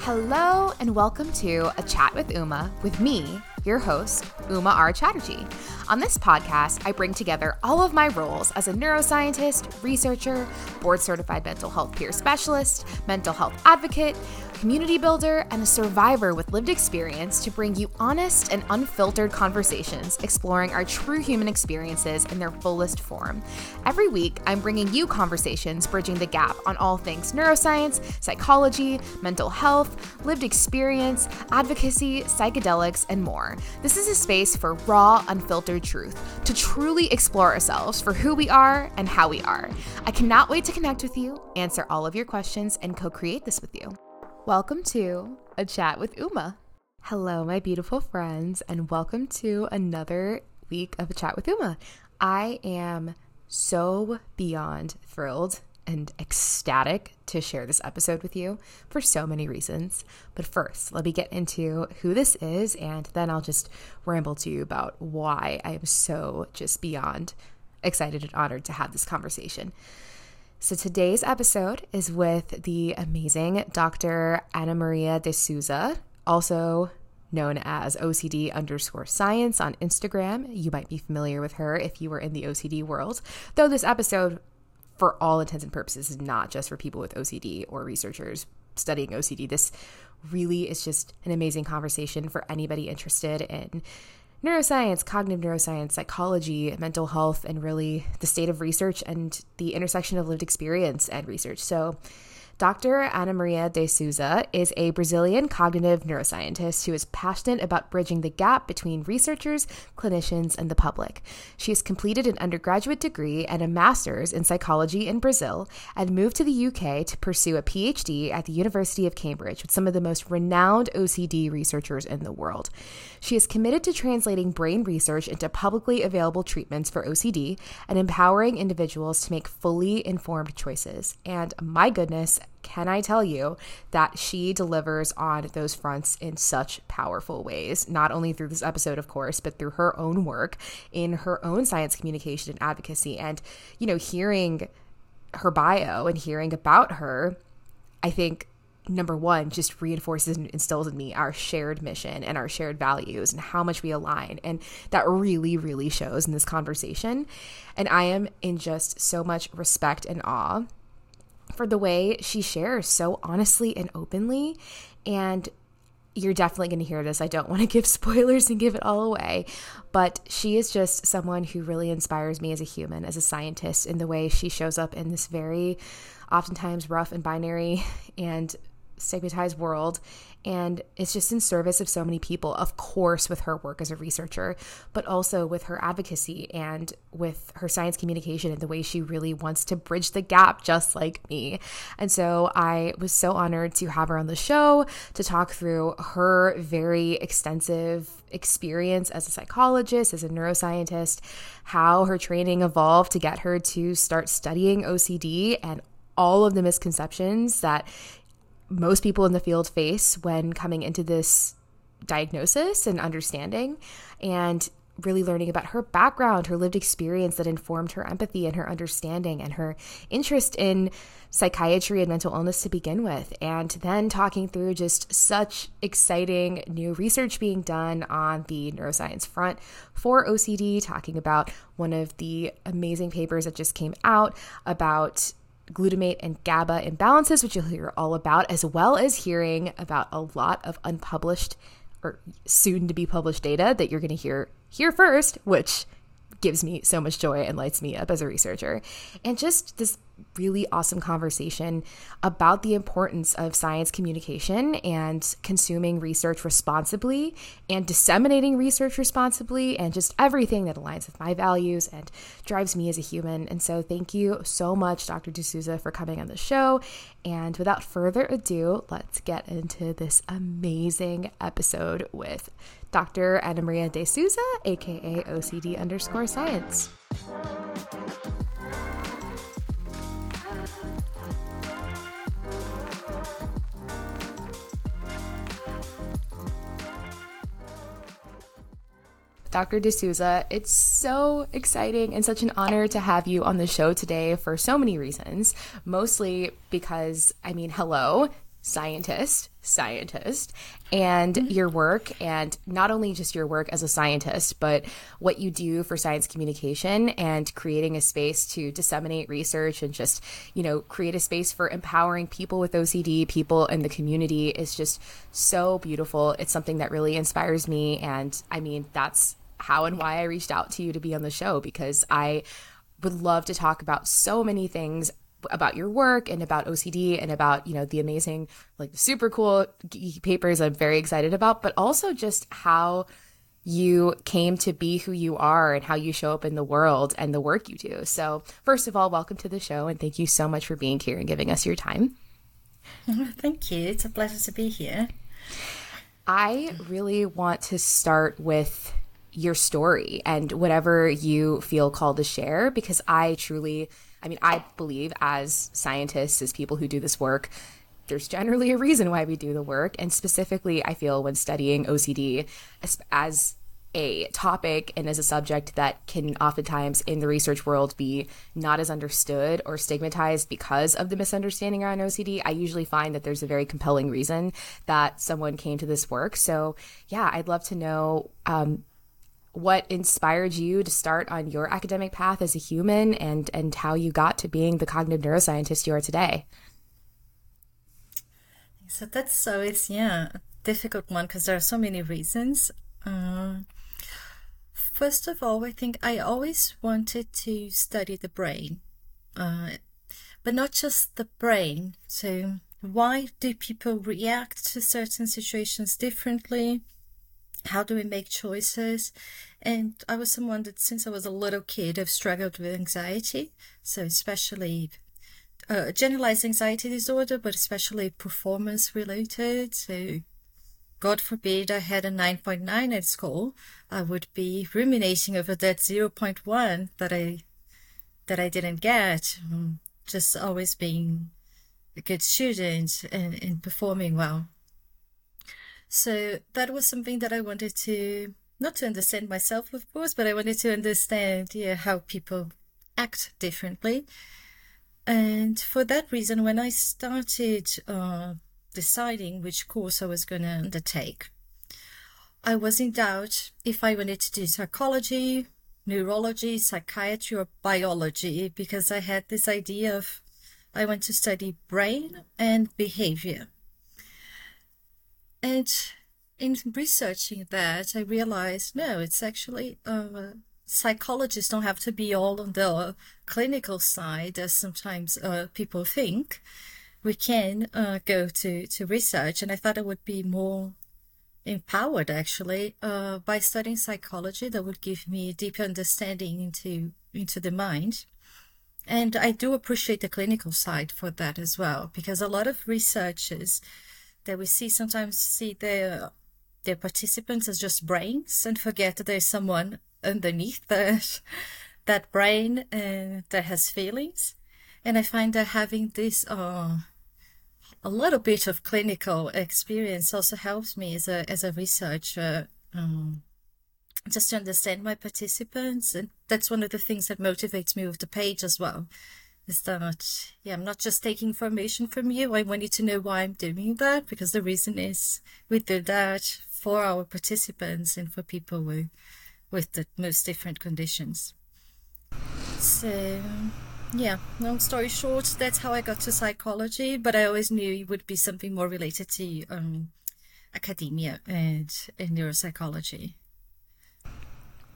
Hello, and welcome to A Chat with Uma with me, your host, Uma R. Chatterjee. On this podcast, I bring together all of my roles as a neuroscientist, researcher, board certified mental health peer specialist, mental health advocate, community builder, and a survivor with lived experience to bring you honest and unfiltered conversations exploring our true human experiences in their fullest form. Every week, I'm bringing you conversations bridging the gap on all things neuroscience, psychology, mental health, lived experience, advocacy, psychedelics, and more. This is a space for raw, unfiltered truth to truly explore ourselves for who we are and how we are. I cannot wait to connect with you, answer all of your questions, and co create this with you. Welcome to A Chat with Uma. Hello, my beautiful friends, and welcome to another week of A Chat with Uma. I am so beyond thrilled and ecstatic to share this episode with you for so many reasons. But first, let me get into who this is, and then I'll just ramble to you about why I am so just beyond excited and honored to have this conversation. So today's episode is with the amazing Dr. Ana Maria de Souza, also known as OCD underscore science on Instagram. You might be familiar with her if you were in the OCD world, though this episode, for all intents and purposes, is not just for people with OCD or researchers studying OCD. This really is just an amazing conversation for anybody interested in neuroscience, cognitive neuroscience, psychology, mental health, and really the state of research and the intersection of lived experience and research. So, Dr. Ana Maria de Souza is a Brazilian cognitive neuroscientist who is passionate about bridging the gap between researchers, clinicians, and the public. She has completed an undergraduate degree and a master's in psychology in Brazil and moved to the UK to pursue a PhD at the University of Cambridge with some of the most renowned OCD researchers in the world. She is committed to translating brain research into publicly available treatments for OCD and empowering individuals to make fully informed choices. And my goodness, can I tell you that she delivers on those fronts in such powerful ways, not only through this episode, of course, but through her own work in her own science communication and advocacy. And, you know, hearing her bio and hearing about her, I think number one just reinforces and instills in me our shared mission and our shared values and how much we align and that really really shows in this conversation and i am in just so much respect and awe for the way she shares so honestly and openly. And you're definitely going to hear this. I don't want to give spoilers and give it all away, but she is just someone who really inspires me as a human, as a scientist, in the way she shows up in this very oftentimes rough and binary and stigmatized world and it's just in service of so many people of course with her work as a researcher but also with her advocacy and with her science communication and the way she really wants to bridge the gap just like me. And so i was so honored to have her on the show to talk through her very extensive experience as a psychologist as a neuroscientist how her training evolved to get her to start studying ocd and all of the misconceptions that most people in the field face when coming into this diagnosis and understanding and really learning about her background, her lived experience that informed her empathy and her understanding and her interest in psychiatry and mental illness to begin with. And then talking through just such exciting new research being done on the neuroscience front for OCD, talking about one of the amazing papers that just came out about glutamate and GABA imbalances, which you'll hear all about, as well as hearing about a lot of unpublished or soon to be published data that you're going to hear here first, which gives me so much joy and lights me up as a researcher. And just this really awesome conversation about the importance of science communication and consuming research responsibly and disseminating research responsibly and just everything that aligns with my values and drives me as a human. And so, thank you so much, Dr. De Souza, for coming on the show. And without further ado, let's get into this amazing episode with Dr. Ana Maria De Souza, aka OCD underscore science. Dr. De Souza. It's so exciting and such an honor to have you on the show today for so many reasons. Mostly because, I mean, hello, scientist, scientist, and mm-hmm. your work, and not only just your work as a scientist, but what you do for science communication and creating a space to disseminate research and just, you know, create a space for empowering people with OCD, people in the community is just so beautiful. It's something that really inspires me. And I mean, that's how and why I reached out to you to be on the show because I would love to talk about so many things about your work and about OCD and about, you know, the amazing, like super cool papers I'm very excited about, but also just how you came to be who you are and how you show up in the world and the work you do. So, first of all, welcome to the show and thank you so much for being here and giving us your time. Oh, thank you. It's a pleasure to be here. I really want to start with your story and whatever you feel called to share because I truly I mean, I believe as scientists, as people who do this work, there's generally a reason why we do the work. And specifically, I feel when studying OCD as, as a topic and as a subject that can oftentimes in the research world be not as understood or stigmatized because of the misunderstanding around OCD, I usually find that there's a very compelling reason that someone came to this work. So, yeah, I'd love to know um, what inspired you to start on your academic path as a human and and how you got to being the cognitive neuroscientist you are today? So that's so it's yeah a difficult one because there are so many reasons. Um, first of all i think i always wanted to study the brain uh, but not just the brain. So why do people react to certain situations differently how do we make choices? And I was someone that since I was a little kid, I've struggled with anxiety. So especially uh, generalized anxiety disorder, but especially performance related. So God forbid I had a 9.9 at school, I would be ruminating over that 0.1 that I, that I didn't get. Um, just always being a good student and, and performing well. So that was something that I wanted to not to understand myself, of course, but I wanted to understand yeah, how people act differently. And for that reason, when I started uh, deciding which course I was going to undertake, I was in doubt if I wanted to do psychology, neurology, psychiatry, or biology because I had this idea of I want to study brain and behavior. And in researching that, I realized no, it's actually uh, psychologists don't have to be all on the clinical side, as sometimes uh, people think. We can uh, go to, to research, and I thought I would be more empowered actually uh, by studying psychology. That would give me a deeper understanding into into the mind. And I do appreciate the clinical side for that as well, because a lot of researchers that we see sometimes see their their participants as just brains and forget that there's someone underneath that that brain uh, that has feelings. And I find that having this uh, a little bit of clinical experience also helps me as a as a researcher. Um, just to understand my participants and that's one of the things that motivates me with the page as well is that yeah i'm not just taking information from you. I want you to know why i'm doing that because the reason is we do that for our participants and for people with with the most different conditions. So yeah long story short that's how i got to psychology but i always knew it would be something more related to um, academia and, and neuropsychology.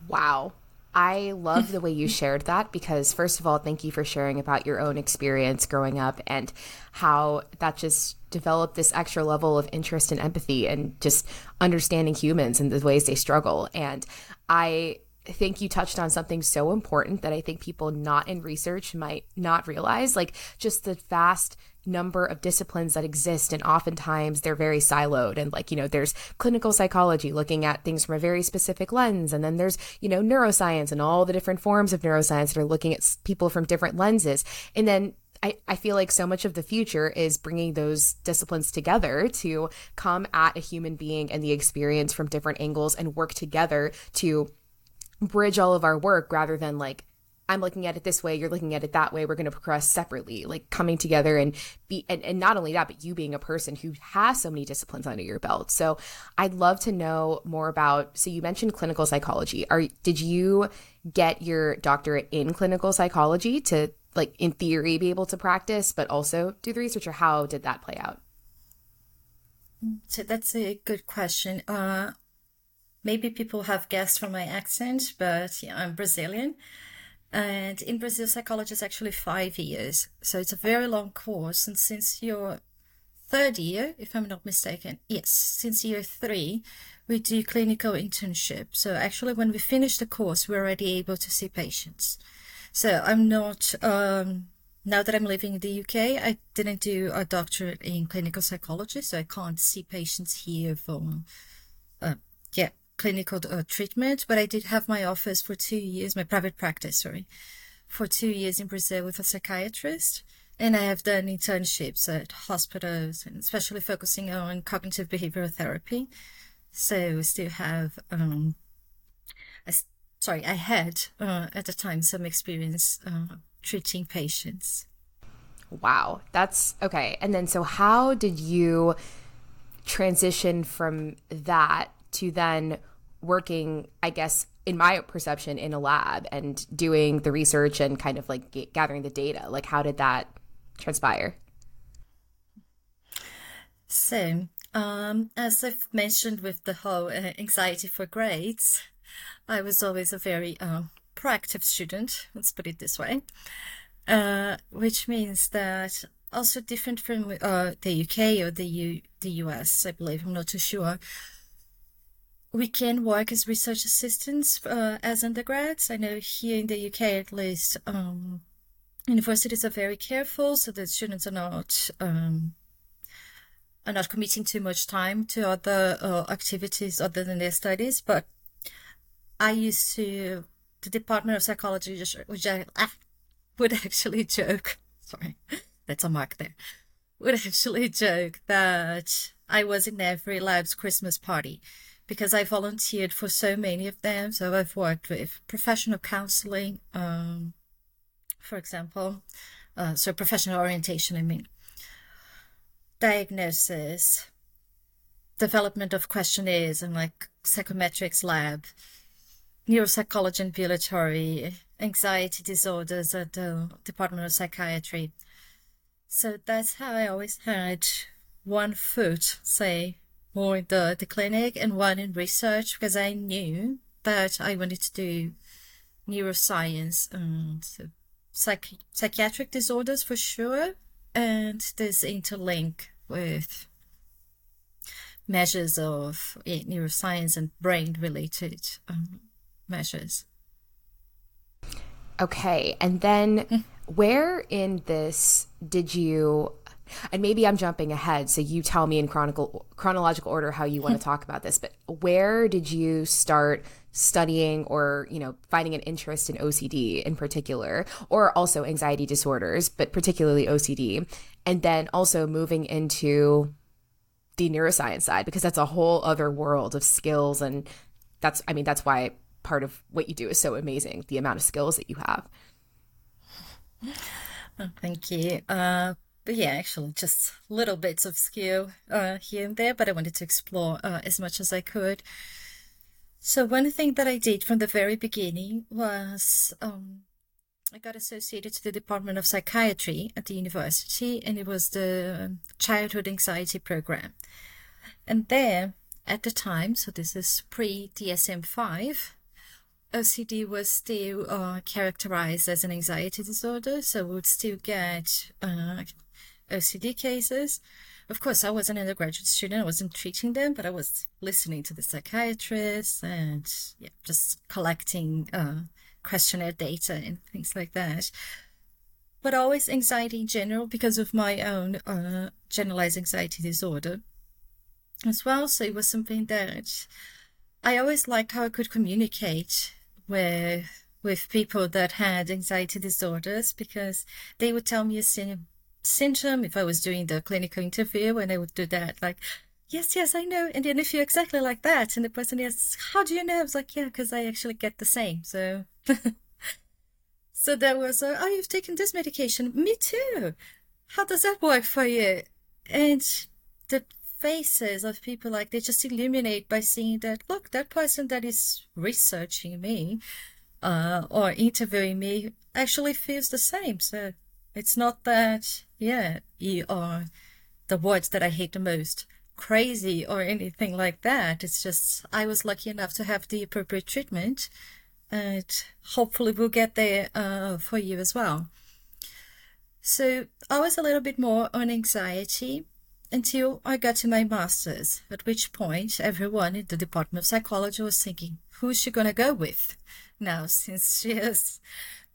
Wow I love the way you shared that because, first of all, thank you for sharing about your own experience growing up and how that just developed this extra level of interest and empathy and just understanding humans and the ways they struggle. And I think you touched on something so important that I think people not in research might not realize like just the vast number of disciplines that exist and oftentimes they're very siloed. And like you know there's clinical psychology looking at things from a very specific lens. And then there's you know neuroscience and all the different forms of neuroscience that are looking at people from different lenses. And then I, I feel like so much of the future is bringing those disciplines together to come at a human being and the experience from different angles and work together to bridge all of our work rather than like I'm looking at it this way, you're looking at it that way. We're going to progress separately, like coming together and be, and, and not only that, but you being a person who has so many disciplines under your belt. So I'd love to know more about. So you mentioned clinical psychology. Are did you get your doctorate in clinical psychology to like in theory be able to practice, but also do the research, or how did that play out? So that's a good question. Uh, maybe people have guessed from my accent, but yeah, I'm Brazilian. And in Brazil, psychology is actually five years. So it's a very long course. And since your third year, if I'm not mistaken, yes, since year three, we do clinical internship. So actually, when we finish the course, we're already able to see patients. So I'm not, um, now that I'm living in the UK, I didn't do a doctorate in clinical psychology, so I can't see patients here for, uh, yeah, clinical uh, treatment, but I did have my office for two years, my private practice, sorry, for two years in Brazil with a psychiatrist. And I have done internships at hospitals and especially focusing on cognitive behavioral therapy. So we still have, um, I, sorry, I had uh, at the time some experience uh, treating patients. Wow, that's okay. And then, so how did you transition from that to then working, I guess, in my perception, in a lab and doing the research and kind of like g- gathering the data? Like, how did that transpire? So, um, as I've mentioned with the whole uh, anxiety for grades, I was always a very uh, proactive student, let's put it this way, uh, which means that also different from uh, the UK or the U- the US, I believe, I'm not too sure we can work as research assistants uh, as undergrads. I know here in the UK, at least, um, universities are very careful so that students are not um, are not committing too much time to other uh, activities other than their studies. But I used to the Department of Psychology, which I ah, would actually joke. Sorry, that's a mark there. Would actually joke that I was in every lab's Christmas party because I volunteered for so many of them. So I've worked with professional counseling, um, for example, uh, so professional orientation, I mean, diagnosis, development of questionnaires and like psychometrics lab, neuropsychology and ambulatory, anxiety disorders at the Department of Psychiatry. So that's how I always had one foot, say, more in the, the clinic and one in research because I knew that I wanted to do neuroscience and psych- psychiatric disorders for sure, and this interlink with measures of yeah, neuroscience and brain related um, measures. Okay, and then hmm. where in this did you and maybe I'm jumping ahead, so you tell me in chronicle, chronological order how you want to talk about this. But where did you start studying or you know finding an interest in OCD in particular, or also anxiety disorders, but particularly OCD, and then also moving into the neuroscience side because that's a whole other world of skills and that's I mean that's why part of what you do is so amazing the amount of skills that you have. Oh, thank you. Uh, but yeah, actually, just little bits of skill uh, here and there, but I wanted to explore uh, as much as I could. So one thing that I did from the very beginning was um, I got associated to the Department of Psychiatry at the university, and it was the Childhood Anxiety Program. And there, at the time, so this is pre DSM 5, OCD was still uh, characterized as an anxiety disorder, so we would still get uh, OCD cases. Of course, I was an undergraduate student. I wasn't treating them, but I was listening to the psychiatrists and yeah, just collecting uh, questionnaire data and things like that. But always anxiety in general because of my own uh, generalized anxiety disorder as well. So it was something that I always liked how I could communicate with with people that had anxiety disorders because they would tell me a symptom if I was doing the clinical interview and I would do that like yes, yes, I know. And then if you're exactly like that, and the person asks, how do you know? I was like, yeah, because I actually get the same. So, so there was, a, oh, you've taken this medication. Me too. How does that work for you? And the faces of people, like, they just illuminate by seeing that, look, that person that is researching me uh, or interviewing me actually feels the same. So it's not that, yeah, you are the words that I hate the most crazy or anything like that. It's just I was lucky enough to have the appropriate treatment, and hopefully we'll get there uh, for you as well. So I was a little bit more on anxiety until I got to my master's, at which point everyone in the Department of Psychology was thinking, who's she going to go with now since she has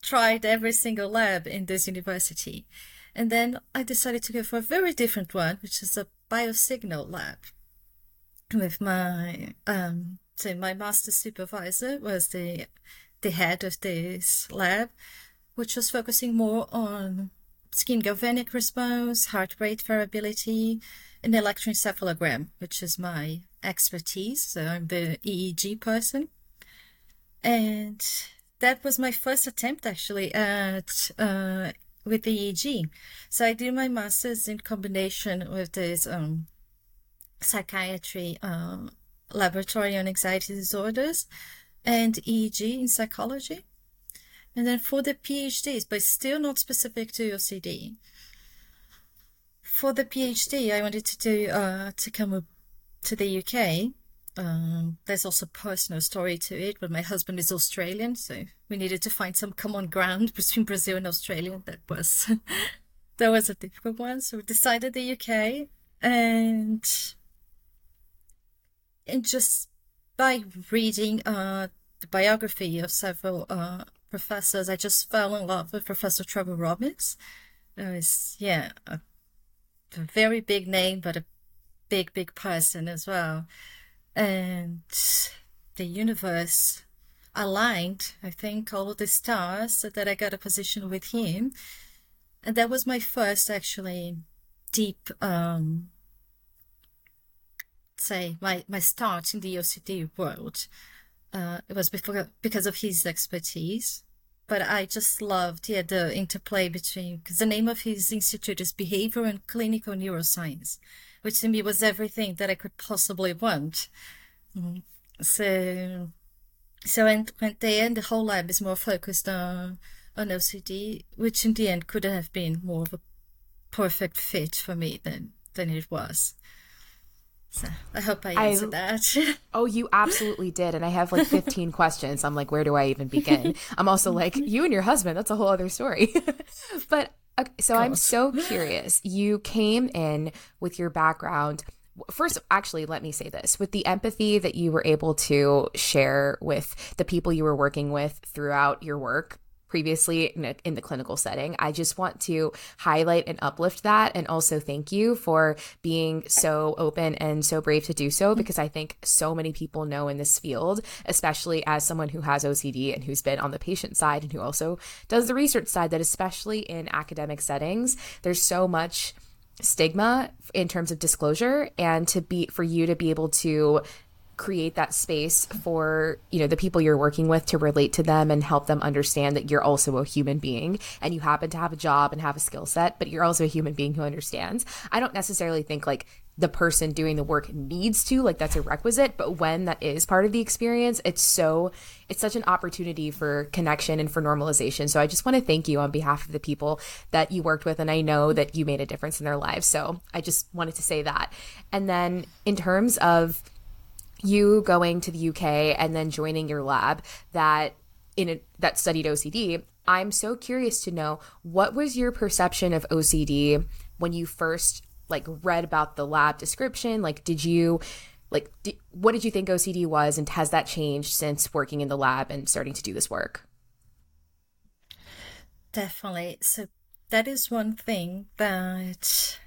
tried every single lab in this university? And then I decided to go for a very different one, which is a biosignal lab. With my um, so my master supervisor was the the head of this lab, which was focusing more on skin galvanic response, heart rate variability, and electroencephalogram, which is my expertise. So I'm the EEG person. And that was my first attempt actually at uh, with the EEG. So I did my master's in combination with this um, psychiatry um, laboratory on anxiety disorders and EEG in psychology. And then for the PhDs, but still not specific to OCD. For the PhD, I wanted to do uh, to come to the UK um, there's also personal story to it, but my husband is Australian, so we needed to find some common ground between Brazil and Australia. That was that was a difficult one. So we decided the UK, and and just by reading uh, the biography of several uh, professors, I just fell in love with Professor Trevor Robbins. Was yeah, a, a very big name, but a big big person as well and the universe aligned, I think, all the stars so that I got a position with him. And that was my first actually deep um say my my start in the OCD world. Uh, it was before, because of his expertise, but I just loved yeah the interplay between because the name of his institute is Behavior and Clinical Neuroscience, which to me was everything that I could possibly want. Mm-hmm. So, so when went there, and the whole lab is more focused on on OCD, which in the end could have been more of a perfect fit for me than than it was. So I hope I answered I, that. oh, you absolutely did. And I have like 15 questions. I'm like, where do I even begin? I'm also like, you and your husband, that's a whole other story. but okay, so I'm so curious. You came in with your background. First actually let me say this. With the empathy that you were able to share with the people you were working with throughout your work previously in, a, in, the clinical setting. I just want to highlight and uplift that and also thank you for being so open and so brave to do so mm-hmm. because I think so many people know in this field, especially as someone who has OCD and who's been on the patient side and who also does the research side that especially in academic settings, there's so much stigma in terms of disclosure and to be for you to be able to create that space for you know the people you're working with to relate to them and help them understand that you're also a human being and you happen to have a job and have a skill set but you're also a human being who understands. I don't necessarily think like the person doing the work needs to like that's a requisite but when that is part of the experience it's so it's such an opportunity for connection and for normalization. So i just want to thank you on behalf of the people that you worked with and i know that you made a difference in their lives. So i just wanted to say that. And then in terms of you going to the uk and then joining your lab that in a, that studied ocd i'm so curious to know what was your perception of ocd when you first like read about the lab description? Like, did you like what did you think OCD was, and has that changed since working in the lab and starting to do this work? Definitely. So that is one thing that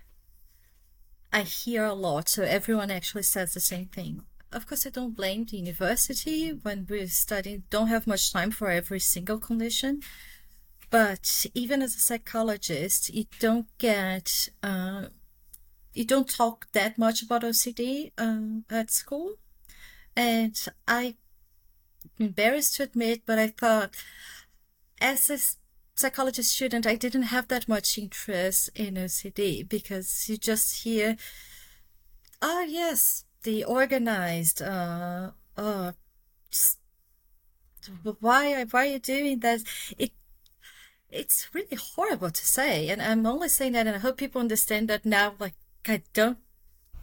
I hear a lot. So everyone actually says the same thing. Of course, I don't blame the university when we're studying, don't have much time for every single condition. But even as a psychologist, you don't get uh, you don't talk that much about OCD um, at school. And I embarrassed to admit, but I thought as a psychology student, I didn't have that much interest in OCD because you just hear, oh yes, the organized, uh, uh, why, why are you doing that? It, it's really horrible to say. And I'm only saying that, and I hope people understand that now, like, I don't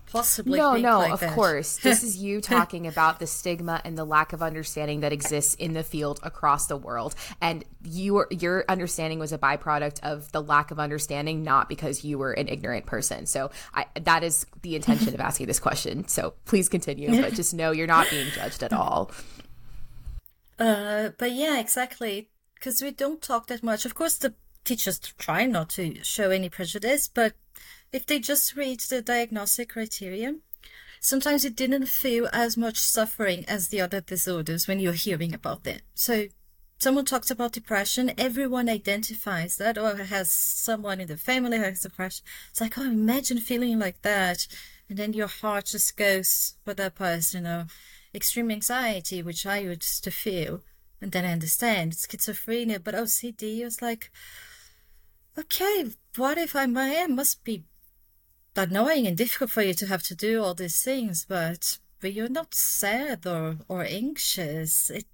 possibly no no like of that. course. This is you talking about the stigma and the lack of understanding that exists in the field across the world. And you your understanding was a byproduct of the lack of understanding not because you were an ignorant person. So I, that is the intention of asking this question. So please continue but just know you're not being judged at all. Uh but yeah exactly. Because we don't talk that much. Of course the teachers try not to show any prejudice but if they just read the diagnostic criteria, sometimes it didn't feel as much suffering as the other disorders when you're hearing about them. So someone talks about depression, everyone identifies that oh, or has someone in the family who has depression. It's like, oh, imagine feeling like that. And then your heart just goes for that person, you know, extreme anxiety, which I used to feel. And then I understand schizophrenia, but OCD is like, okay, what if I am, must be annoying and difficult for you to have to do all these things, but but you're not sad or or anxious. It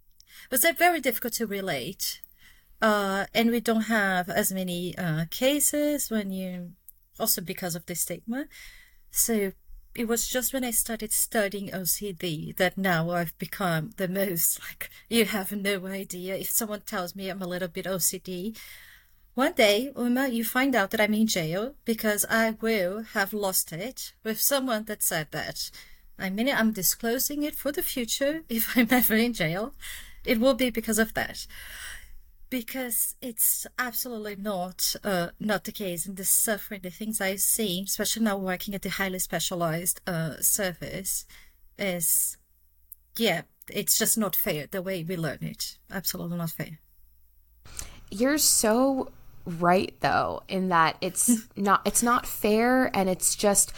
was that very difficult to relate. Uh, and we don't have as many uh, cases when you also because of the stigma. So it was just when I started studying OCD that now I've become the most like you have no idea. If someone tells me I'm a little bit OCD, one day, Uma, you find out that I'm in jail because I will have lost it with someone that said that. I mean, I'm disclosing it for the future. If I'm ever in jail, it will be because of that. Because it's absolutely not uh, not the case. And the suffering, the things I've seen, especially now working at the highly specialized uh, service, is, yeah, it's just not fair the way we learn it. Absolutely not fair. You're so right though in that it's hmm. not it's not fair and it's just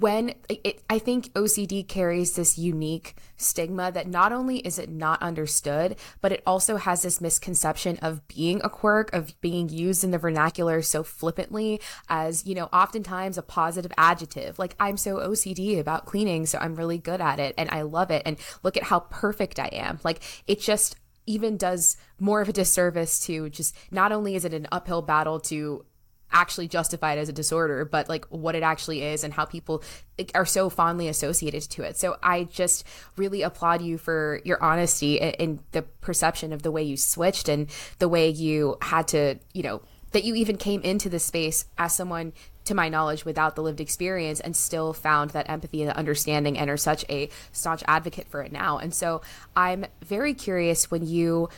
when it, I think OCD carries this unique stigma that not only is it not understood, but it also has this misconception of being a quirk, of being used in the vernacular so flippantly as, you know, oftentimes a positive adjective. Like, I'm so OCD about cleaning, so I'm really good at it and I love it. And look at how perfect I am. Like, it just, even does more of a disservice to just not only is it an uphill battle to actually justify it as a disorder, but like what it actually is and how people are so fondly associated to it. So I just really applaud you for your honesty and the perception of the way you switched and the way you had to, you know, that you even came into this space as someone to my knowledge, without the lived experience and still found that empathy and understanding and are such a staunch advocate for it now. And so I'm very curious when you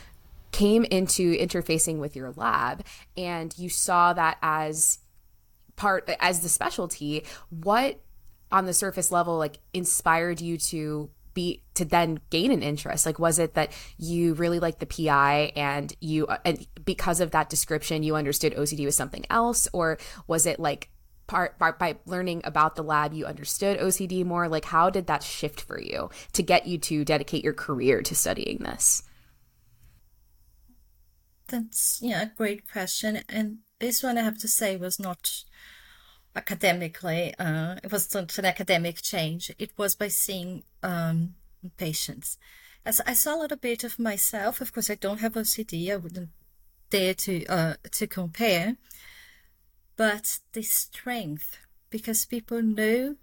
came into interfacing with your lab and you saw that as part as the specialty what on the surface level like inspired you to be to then gain an interest? Like was it that you really liked the pi and you uh, and because of that description you understood ocd was something else? Or was it like part by, by learning about the lab you understood OCD more? Like how did that shift for you to get you to dedicate your career to studying this? That's yeah a great question. And this one I have to say was not academically uh, it was not an academic change. It was by seeing um, patients. As I saw a little bit of myself of course I don't have OCD I wouldn't dare to uh, to compare. But the strength because people know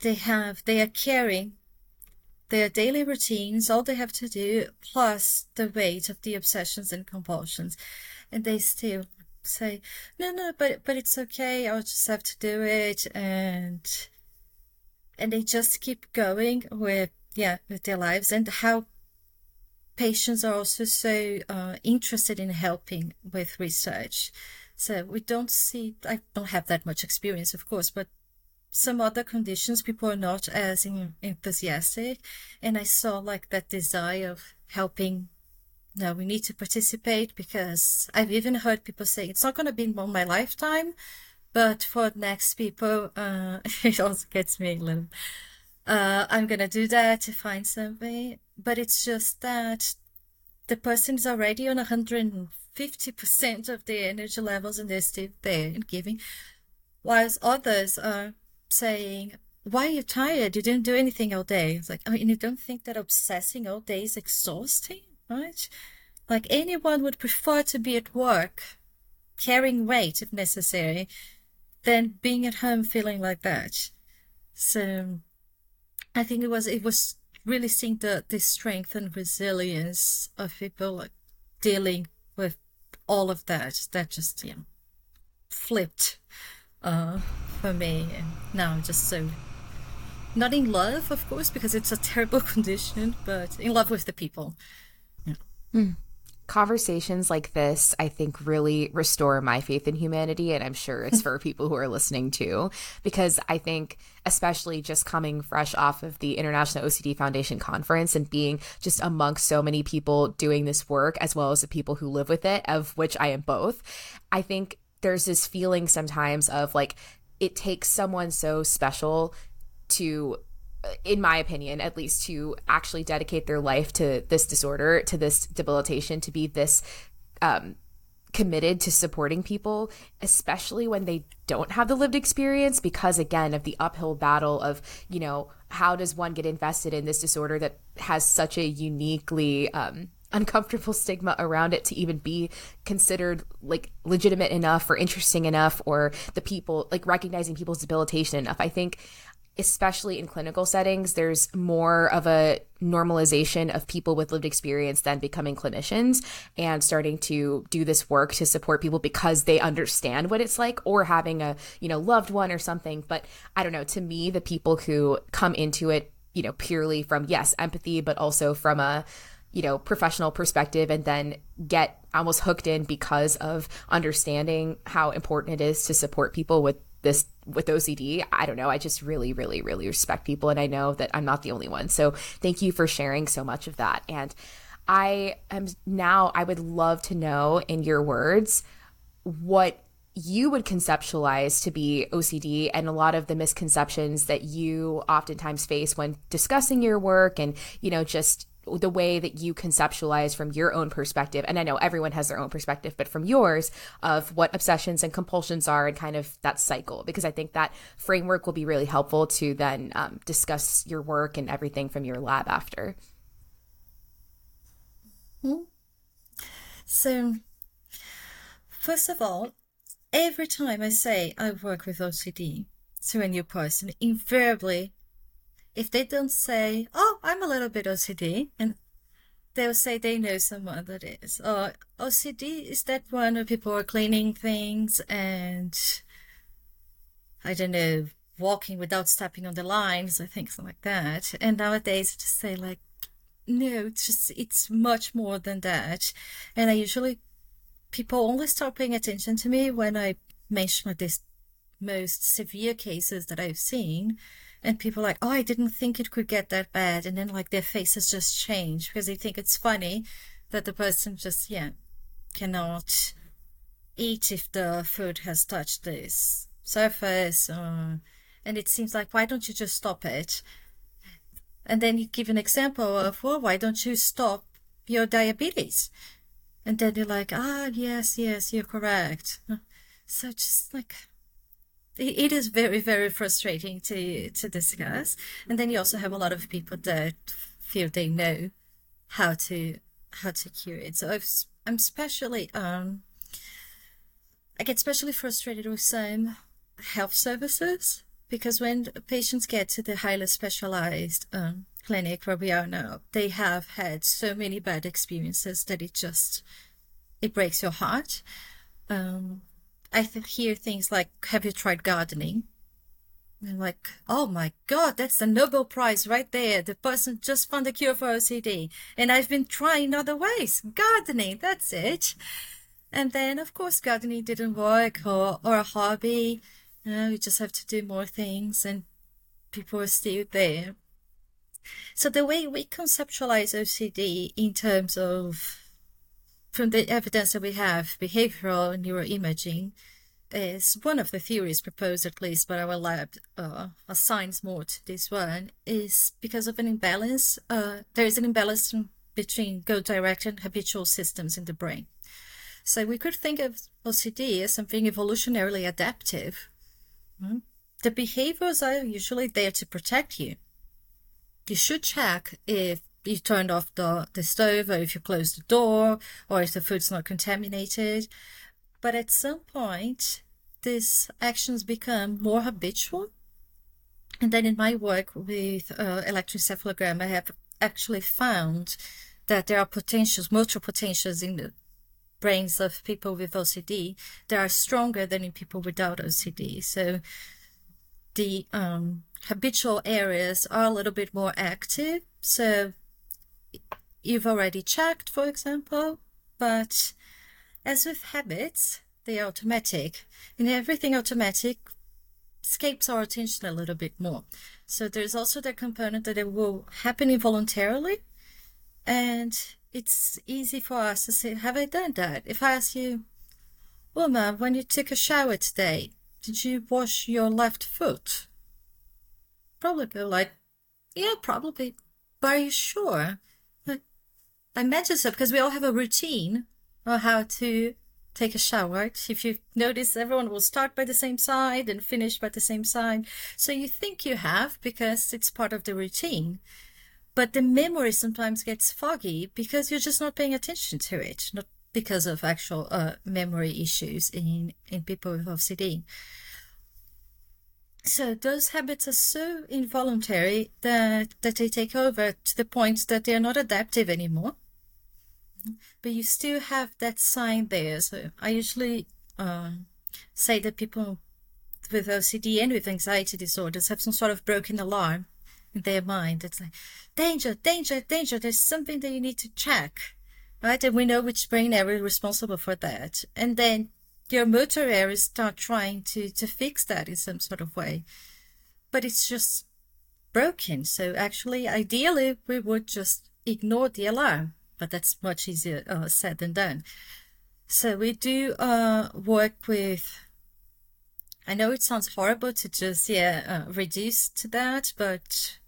they have they are carrying their daily routines all they have to do plus the weight of the obsessions and compulsions. And they still say no no but but it's okay i'll just have to do it and and they just keep going with yeah with their lives and how patients are also so uh, interested in helping with research so we don't see, I don't have that much experience, of course, but some other conditions, people are not as enthusiastic. And I saw like that desire of helping. Now we need to participate because I've even heard people say it's not going to be on my lifetime, But for next people, uh, it also gets me a little. Uh, I'm gonna do that to find something, but it's just that the person is already on 150% of their energy levels and they're still there and giving, whilst others are saying, why are you tired? You didn't do anything all day. It's like, I mean, you don't think that obsessing all day is exhausting, right? Like anyone would prefer to be at work, carrying weight if necessary, than being at home feeling like that. So I think it was it was really seeing the the strength and resilience of people like dealing with all of that that just know flipped uh for me and now I'm just so not in love, of course, because it's a terrible condition, but in love with the people. Mm. Conversations like this, I think, really restore my faith in humanity. And I'm sure it's for people who are listening too, because I think, especially just coming fresh off of the International OCD Foundation conference and being just amongst so many people doing this work, as well as the people who live with it, of which I am both, I think there's this feeling sometimes of like, it takes someone so special to in my opinion at least to actually dedicate their life to this disorder to this debilitation to be this um, committed to supporting people especially when they don't have the lived experience because again of the uphill battle of you know how does one get invested in this disorder that has such a uniquely um, uncomfortable stigma around it to even be considered like legitimate enough or interesting enough or the people like recognizing people's debilitation enough? I think especially in clinical settings, there's more of a normalization of people with lived experience than becoming clinicians and starting to do this work to support people because they understand what it's like or having a, you know, loved one or something. But I don't know, to me, the people who come into it, you know, purely from, yes, empathy, but also from a, you know, professional perspective and then get almost hooked in because of understanding how important it is to support people with this with OCD, I don't know. I just really, really, really respect people. And I know that I'm not the only one. So thank you for sharing so much of that. And I am now, I would love to know in your words what you would conceptualize to be OCD and a lot of the misconceptions that you oftentimes face when discussing your work and, you know, just the way that you conceptualize from your own perspective and i know everyone has their own perspective but from yours of what obsessions and compulsions are and kind of that cycle because i think that framework will be really helpful to then um, discuss your work and everything from your lab after hmm. so first of all every time i say i work with ocd to a new person invariably if they don't say, "Oh, I'm a little bit OCD," and they'll say they know someone that is. Or OCD is that one where people are cleaning things and I don't know, walking without stepping on the lines or things like that. And nowadays, I just say like, no, it's just it's much more than that. And I usually people only start paying attention to me when I mention this most severe cases that I've seen and people like, oh, I didn't think it could get that bad. And then like their faces just change because they think it's funny that the person just, yeah, cannot eat if the food has touched this surface. And it seems like, why don't you just stop it? And then you give an example of, well, why don't you stop your diabetes? And then you're like, ah, yes, yes, you're correct. So just like, it is very very frustrating to to discuss. And then you also have a lot of people that feel they know how to how to cure it. So I've, i'm especially um i get especially frustrated with some health services because when patients get to the highly specialized um, clinic where we are now they have had so many bad experiences that it just it breaks your heart. Um, I hear things like, "Have you tried gardening?" And like, "Oh my God, that's the Nobel Prize right there! The person just found a cure for OCD, and I've been trying other ways. Gardening, that's it." And then, of course, gardening didn't work, or or a hobby. You know, you just have to do more things, and people are still there. So the way we conceptualize OCD in terms of from the evidence that we have, behavioral neuroimaging, is one of the theories proposed, at least by our lab, uh, assigns more to this one, is because of an imbalance. Uh, there is an imbalance between goal-directed and habitual systems in the brain. So we could think of OCD as something evolutionarily adaptive. Mm-hmm. The behaviors are usually there to protect you. You should check if you turned off the, the stove or if you closed the door or if the food's not contaminated. But at some point, these actions become more habitual. And then in my work with uh, electroencephalogram, I have actually found that there are potentials, motor potentials in the brains of people with OCD that are stronger than in people without OCD. So the um, habitual areas are a little bit more active. So you've already checked, for example, but as with habits, they are automatic. And everything automatic escapes our attention a little bit more. So there's also the component that it will happen involuntarily. And it's easy for us to say, have I done that? If I ask you, Uma, when you took a shower today, did you wash your left foot? Probably like, yeah, probably. But are you sure? I imagine so because we all have a routine on how to take a shower. If you notice, everyone will start by the same side and finish by the same side. So you think you have because it's part of the routine. But the memory sometimes gets foggy because you're just not paying attention to it, not because of actual uh, memory issues in, in people with OCD. So those habits are so involuntary that, that they take over to the point that they're not adaptive anymore but you still have that sign there. So I usually um, say that people with OCD and with anxiety disorders have some sort of broken alarm in their mind. It's like, danger, danger, danger, there's something that you need to check, right? And we know which brain area is responsible for that. And then your motor areas start trying to, to fix that in some sort of way. But it's just broken. So actually, ideally, we would just ignore the alarm but that's much easier uh, said than done. So we do uh, work with. I know it sounds horrible to just yeah uh, reduce to that, but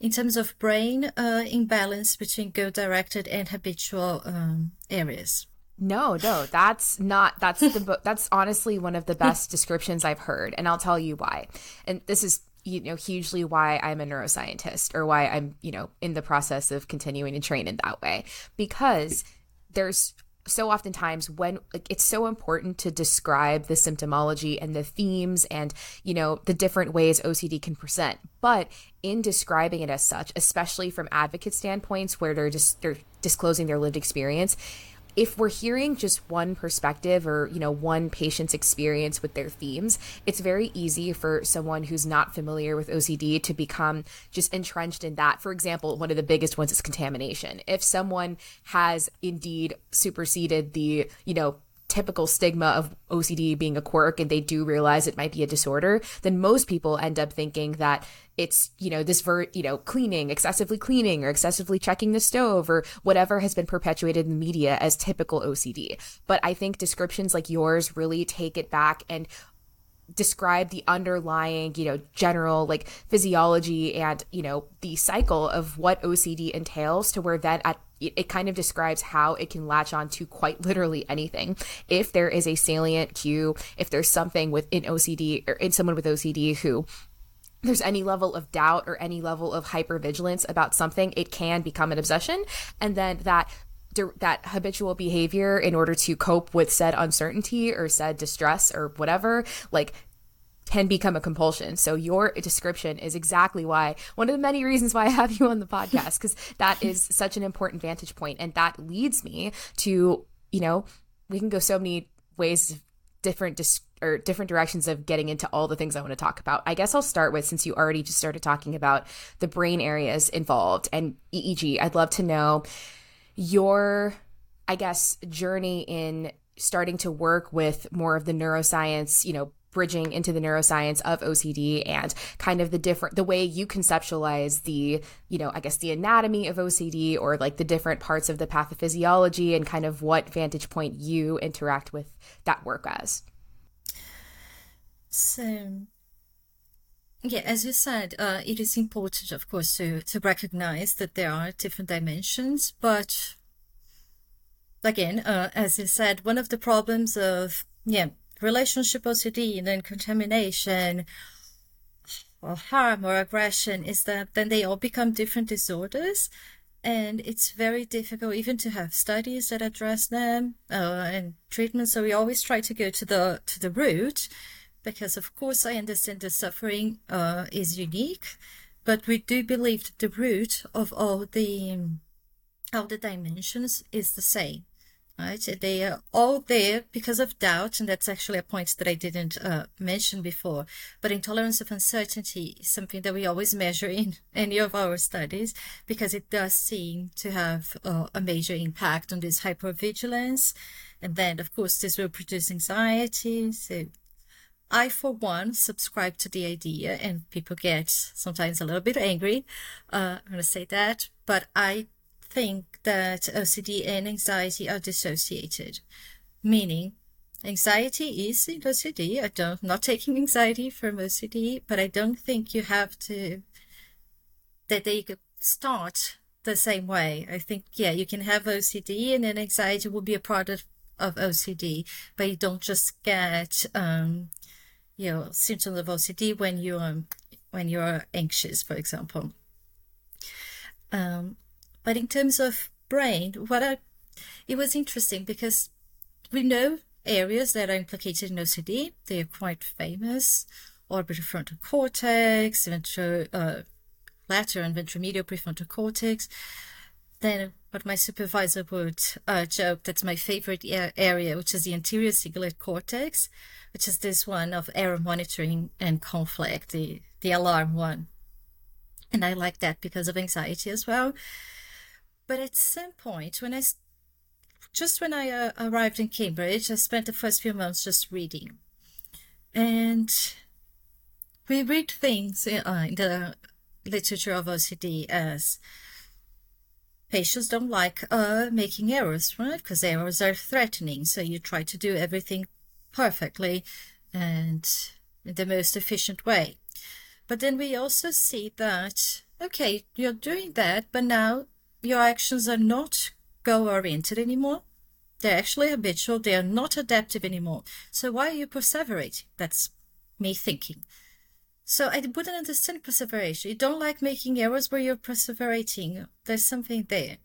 in terms of brain uh, imbalance between goal-directed and habitual um, areas. No, no, that's not. That's the. That's honestly one of the best descriptions I've heard, and I'll tell you why. And this is you know hugely why I'm a neuroscientist or why I'm you know in the process of continuing to train in that way. Because there's so oftentimes when like, it's so important to describe the symptomology and the themes and you know the different ways OCD can present. But in describing it as such especially from advocate standpoints where they're just they're disclosing their lived experience if we're hearing just one perspective or you know one patient's experience with their themes it's very easy for someone who's not familiar with ocd to become just entrenched in that. For example one of the biggest ones is contamination. If someone has indeed superseded the you know typical stigma of OCD being a quirk and they do realize it might be a disorder, then most people end up thinking that it's, you know, this ver, you know, cleaning, excessively cleaning or excessively checking the stove or whatever has been perpetuated in the media as typical OCD. But I think descriptions like yours really take it back and describe the underlying, you know, general like physiology and, you know, the cycle of what OCD entails to where then at it kind of describes how it can latch on to quite literally anything. If there is a salient cue, if there's something within OCD or in someone with OCD who there's any level of doubt or any level of hypervigilance about something, it can become an obsession. And then that that habitual behavior in order to cope with said uncertainty or said distress or whatever like can become a compulsion. So your description is exactly why one of the many reasons why I have you on the podcast because that is such an important vantage point and that leads me to, you know, we can go so many ways different dis- or different directions of getting into all the things I want to talk about. I guess I'll start with since you already just started talking about the brain areas involved and EEG. I'd love to know your I guess journey in starting to work with more of the neuroscience, you know, bridging into the neuroscience of OCD and kind of the different the way you conceptualize the you know I guess the anatomy of OCD or like the different parts of the pathophysiology and kind of what vantage point you interact with that work as. So, yeah, as you said, uh, it is important, of course, to, to recognize that there are different dimensions. But again, uh, as you said, one of the problems of yeah relationship OCD and then contamination or harm or aggression is that then they all become different disorders. And it's very difficult even to have studies that address them uh, and treatment so we always try to go to the to the root because of course i understand the suffering uh, is unique but we do believe that the root of all the all the dimensions is the same right? They are all there because of doubt, and that's actually a point that I didn't uh, mention before. But intolerance of uncertainty is something that we always measure in any of our studies because it does seem to have uh, a major impact on this hypervigilance. And then, of course, this will produce anxiety. So I, for one, subscribe to the idea, and people get sometimes a little bit angry. Uh, I'm going to say that, but I think that OCD and anxiety are dissociated, meaning anxiety is in OCD. I don't, not taking anxiety from OCD, but I don't think you have to, that they could start the same way. I think, yeah, you can have OCD and then anxiety will be a product of, of OCD, but you don't just get, um, you know, symptoms of OCD when you're, when you're anxious, for example. Um, but in terms of brain, what I, it was interesting because we know areas that are implicated in OCD. They are quite famous. Orbitofrontal cortex, ventral, uh, lateral and ventromedial prefrontal cortex. Then what my supervisor would uh, joke, that's my favorite area, which is the anterior cingulate cortex, which is this one of error monitoring and conflict, the, the alarm one. And I like that because of anxiety as well. But at some point, when I just when I uh, arrived in Cambridge, I spent the first few months just reading, and we read things in, uh, in the literature of OCD as patients don't like uh, making errors, right? Because errors are threatening. So you try to do everything perfectly and in the most efficient way. But then we also see that, okay, you're doing that, but now your actions are not goal oriented anymore. They're actually habitual. They are not adaptive anymore. So why are you perseverating? That's me thinking. So I wouldn't understand perseveration. You don't like making errors where you're perseverating. There's something there.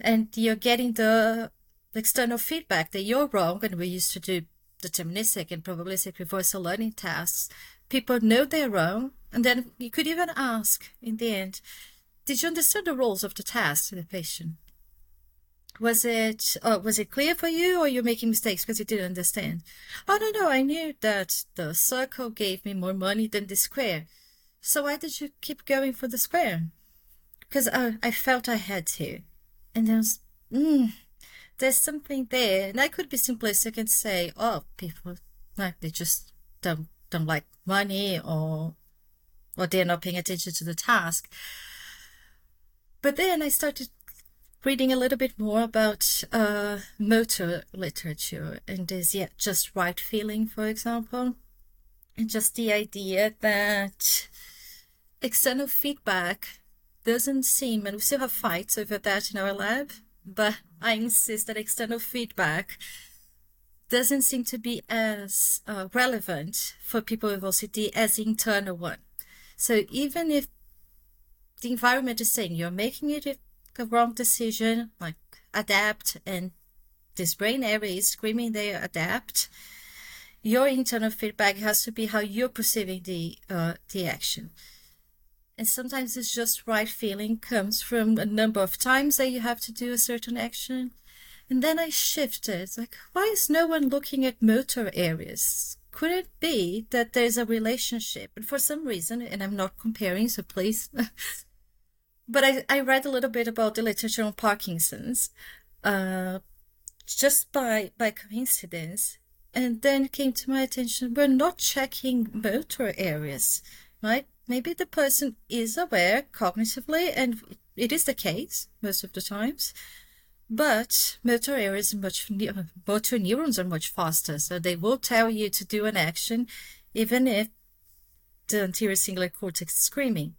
And you're getting the external feedback that you're wrong. And we used to do deterministic and probabilistic reversal learning tasks. People know they're wrong. And then you could even ask in the end, did you understand the rules of the task to the patient? Was it uh, was it clear for you, or you're making mistakes because you didn't understand? Oh no, no, I knew that the circle gave me more money than the square. So why did you keep going for the square? Because I, I felt I had to, and there's mm, there's something there, and I could be simplistic and say, oh, people like they just don't don't like money, or or they're not paying attention to the task. But then I started reading a little bit more about uh, motor literature and there's yeah, just right feeling, for example, and just the idea that external feedback doesn't seem, and we still have fights over that in our lab, but I insist that external feedback doesn't seem to be as uh, relevant for people with OCD as internal one. So even if the environment is saying you're making it a wrong decision, like adapt, and this brain area is screaming they adapt. Your internal feedback has to be how you're perceiving the uh, the action. And sometimes it's just right feeling comes from a number of times that you have to do a certain action. And then I shifted, like, why is no one looking at motor areas? Could it be that there's a relationship? And for some reason, and I'm not comparing, so please but I, I read a little bit about the literature on Parkinson's, uh, just by by coincidence, and then came to my attention we're not checking motor areas, right? Maybe the person is aware cognitively, and it is the case most of the times, but motor areas much motor neurons are much faster, so they will tell you to do an action even if the anterior cingulate cortex is screaming.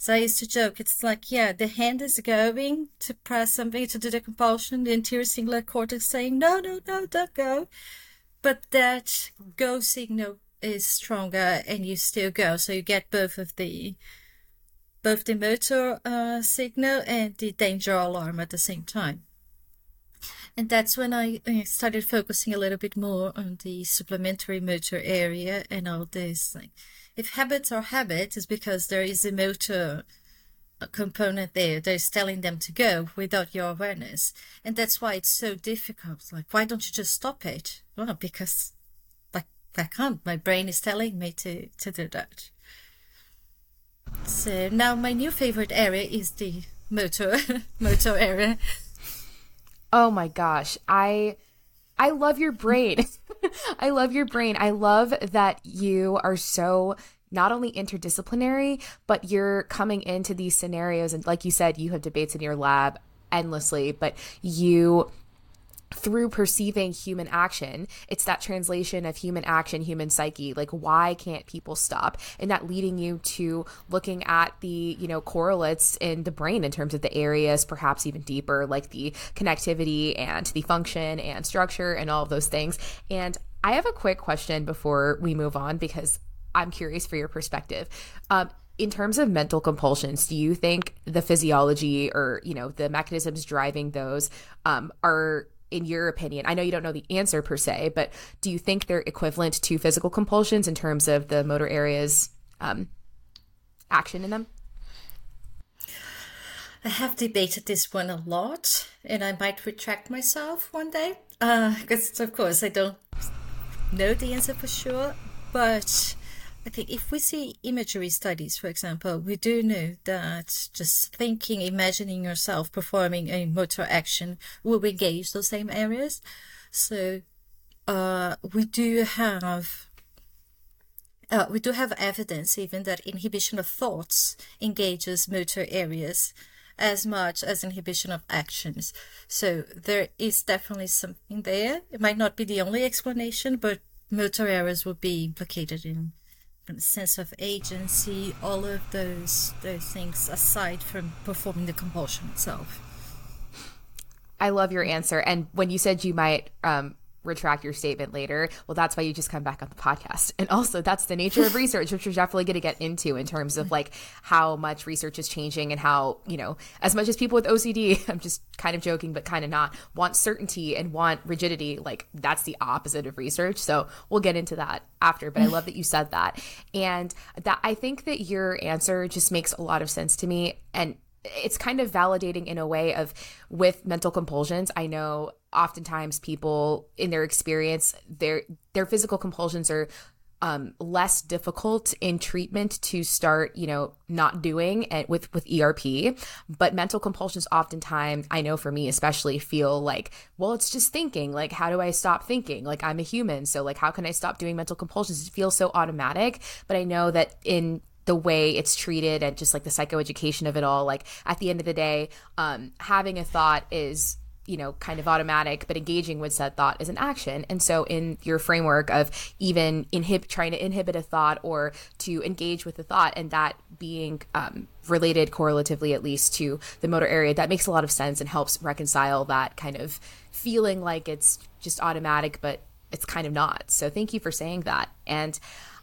So I used to joke, it's like, yeah, the hand is going to press something to do the compulsion, the anterior cingulate cortex saying, no, no, no, don't go. But that go signal is stronger and you still go. So you get both of the both the motor uh, signal and the danger alarm at the same time. And that's when I started focusing a little bit more on the supplementary motor area and all this. Like, if habits are habits, it's because there is a motor component there that is telling them to go without your awareness. And that's why it's so difficult. Like, why don't you just stop it? Well, because like I can't. My brain is telling me to, to do that. So now my new favorite area is the motor motor area. Oh my gosh. I I love your brain. I love your brain. I love that you are so not only interdisciplinary, but you're coming into these scenarios and like you said, you have debates in your lab endlessly, but you through perceiving human action. It's that translation of human action human psyche like why can't people stop? And that leading you to looking at the you know correlates in the brain in terms of the areas perhaps even deeper like the connectivity and the function and structure and all of those things. And i have a quick question before we move on because i'm curious for your perspective. Um, in terms of mental compulsions, do you think the physiology or you know the mechanisms driving those um, are in your opinion, I know you don't know the answer per se, but do you think they're equivalent to physical compulsions in terms of the motor areas um, action in them? I have debated this one a lot, and I might retract myself one day. Because, uh, of course, I don't know the answer for sure, but I think if we see imagery studies, for example, we do know that just thinking, imagining yourself performing a motor action will engage those same areas. So uh, we do have uh, we do have evidence even that inhibition of thoughts engages motor areas as much as inhibition of actions. So there is definitely something there. It might not be the only explanation, but motor areas will be implicated in sense of agency, all of those those things aside from performing the compulsion itself. I love your answer. And when you said you might um, retract your statement later. Well, that's why you just come back on the podcast. And also, that's the nature of research, which we're definitely going to get into in terms of like how much research is changing and how, you know, as much as people with OCD, I'm just kind of joking, but kind of not, want certainty and want rigidity, like that's the opposite of research. So we'll get into that after. But I love that you said that. And that I think that your answer just makes a lot of sense to me. And it's kind of validating in a way of with mental compulsions i know oftentimes people in their experience their their physical compulsions are um, less difficult in treatment to start, you know, not doing it with with ERP. But mental compulsions, oftentimes, I know for me especially, feel like, well, it's just thinking. Like, how do I stop thinking? Like, I'm a human, so like, how can I stop doing mental compulsions? It feels so automatic. But I know that in the way it's treated and just like the psychoeducation of it all like at the end of the day um, having a thought is you know kind of automatic but engaging with said thought is an action. And so in your framework of even inhib trying to inhibit a thought or to engage with the thought and that being um, related correlatively at least to the motor area that makes a lot of sense and helps reconcile that kind of feeling like it's just automatic but it's kind of not. So thank you for saying that. And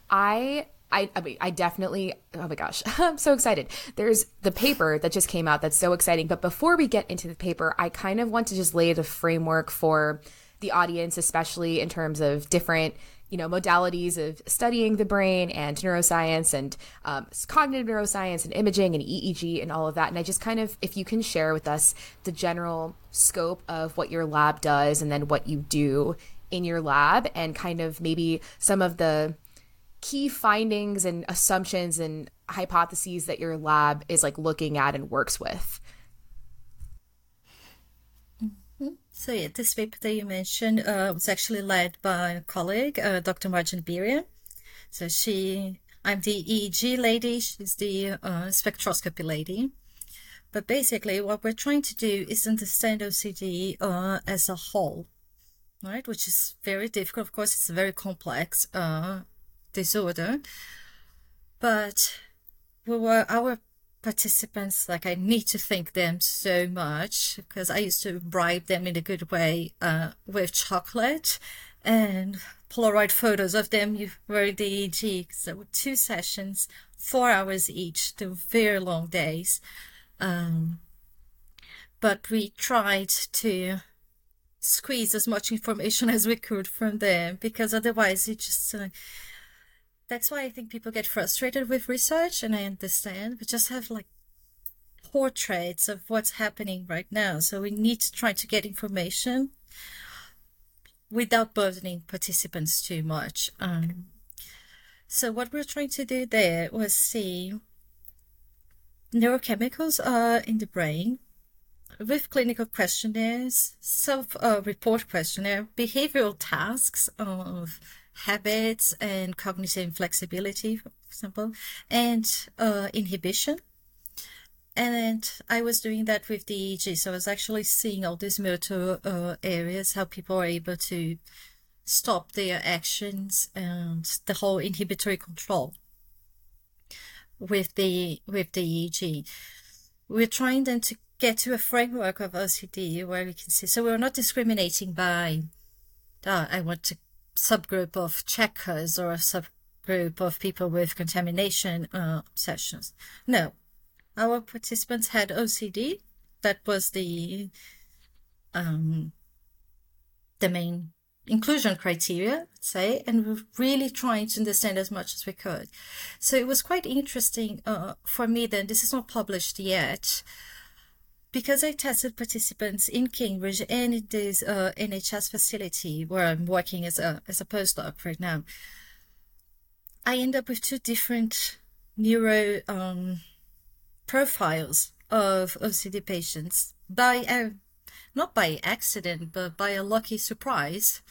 i I, I mean, I definitely, oh my gosh, I'm so excited. There's the paper that just came out that's so exciting. But before we get into the paper, I kind of want to just lay the framework for the audience, especially in terms of different, you know, modalities of studying the brain and neuroscience and um, cognitive neuroscience and imaging and EEG and all of that. And I just kind of, if you can share with us the general scope of what your lab does and then what you do in your lab and kind of maybe some of the key findings and assumptions and hypotheses that your lab is like looking at and works with. Mm-hmm. So yeah, this paper that you mentioned uh, was actually led by a colleague, uh, Dr. Marjan Biria. So she, I'm the EEG lady, she's the uh, spectroscopy lady. But basically, what we're trying to do is understand OCD uh, as a whole, right? Which is very difficult. Of course, it's very complex uh, disorder. But we were our participants like I need to thank them so much because I used to bribe them in a good way uh, with chocolate and Polaroid photos of them wearing the. So two sessions, four hours each, two very long days. Um, but we tried to squeeze as much information as we could from them because otherwise it just uh, that's why I think people get frustrated with research, and I understand. We just have like portraits of what's happening right now. So we need to try to get information without burdening participants too much. Um, so what we're trying to do there was see neurochemicals are in the brain with clinical questionnaires, self-report uh, questionnaire, behavioral tasks of habits and cognitive flexibility, for example, and uh, inhibition. And I was doing that with the EEG. So I was actually seeing all these motor uh, areas, how people are able to stop their actions and the whole inhibitory control with the with the EEG. We're trying then to get to a framework of OCD where we can see. So we're not discriminating by, oh, I want to subgroup of checkers or a subgroup of people with contamination uh, sessions. No, our participants had OCD. That was the um, the main inclusion criteria, let's say, and we're really trying to understand as much as we could. So it was quite interesting uh, for me then, this is not published yet, because I tested participants in Cambridge and in this uh, NHS facility where I'm working as a as a postdoc right now, I end up with two different neuro um, profiles of OCD patients by uh, not by accident but by a lucky surprise.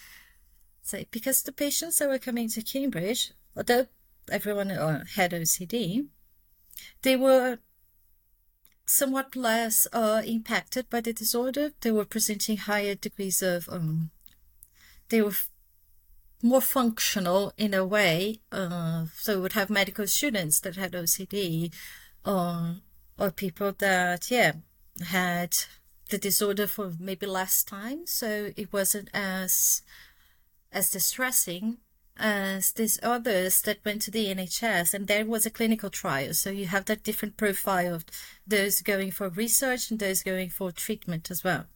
So because the patients that were coming to Cambridge, although everyone uh, had OCD, they were somewhat less uh, impacted by the disorder. They were presenting higher degrees of, um, they were f- more functional in a way. Uh, so we would have medical students that had OCD, uh, or people that, yeah, had the disorder for maybe less time. So it wasn't as, as distressing as these others that went to the NHS, and there was a clinical trial. So you have that different profile of those going for research and those going for treatment as well.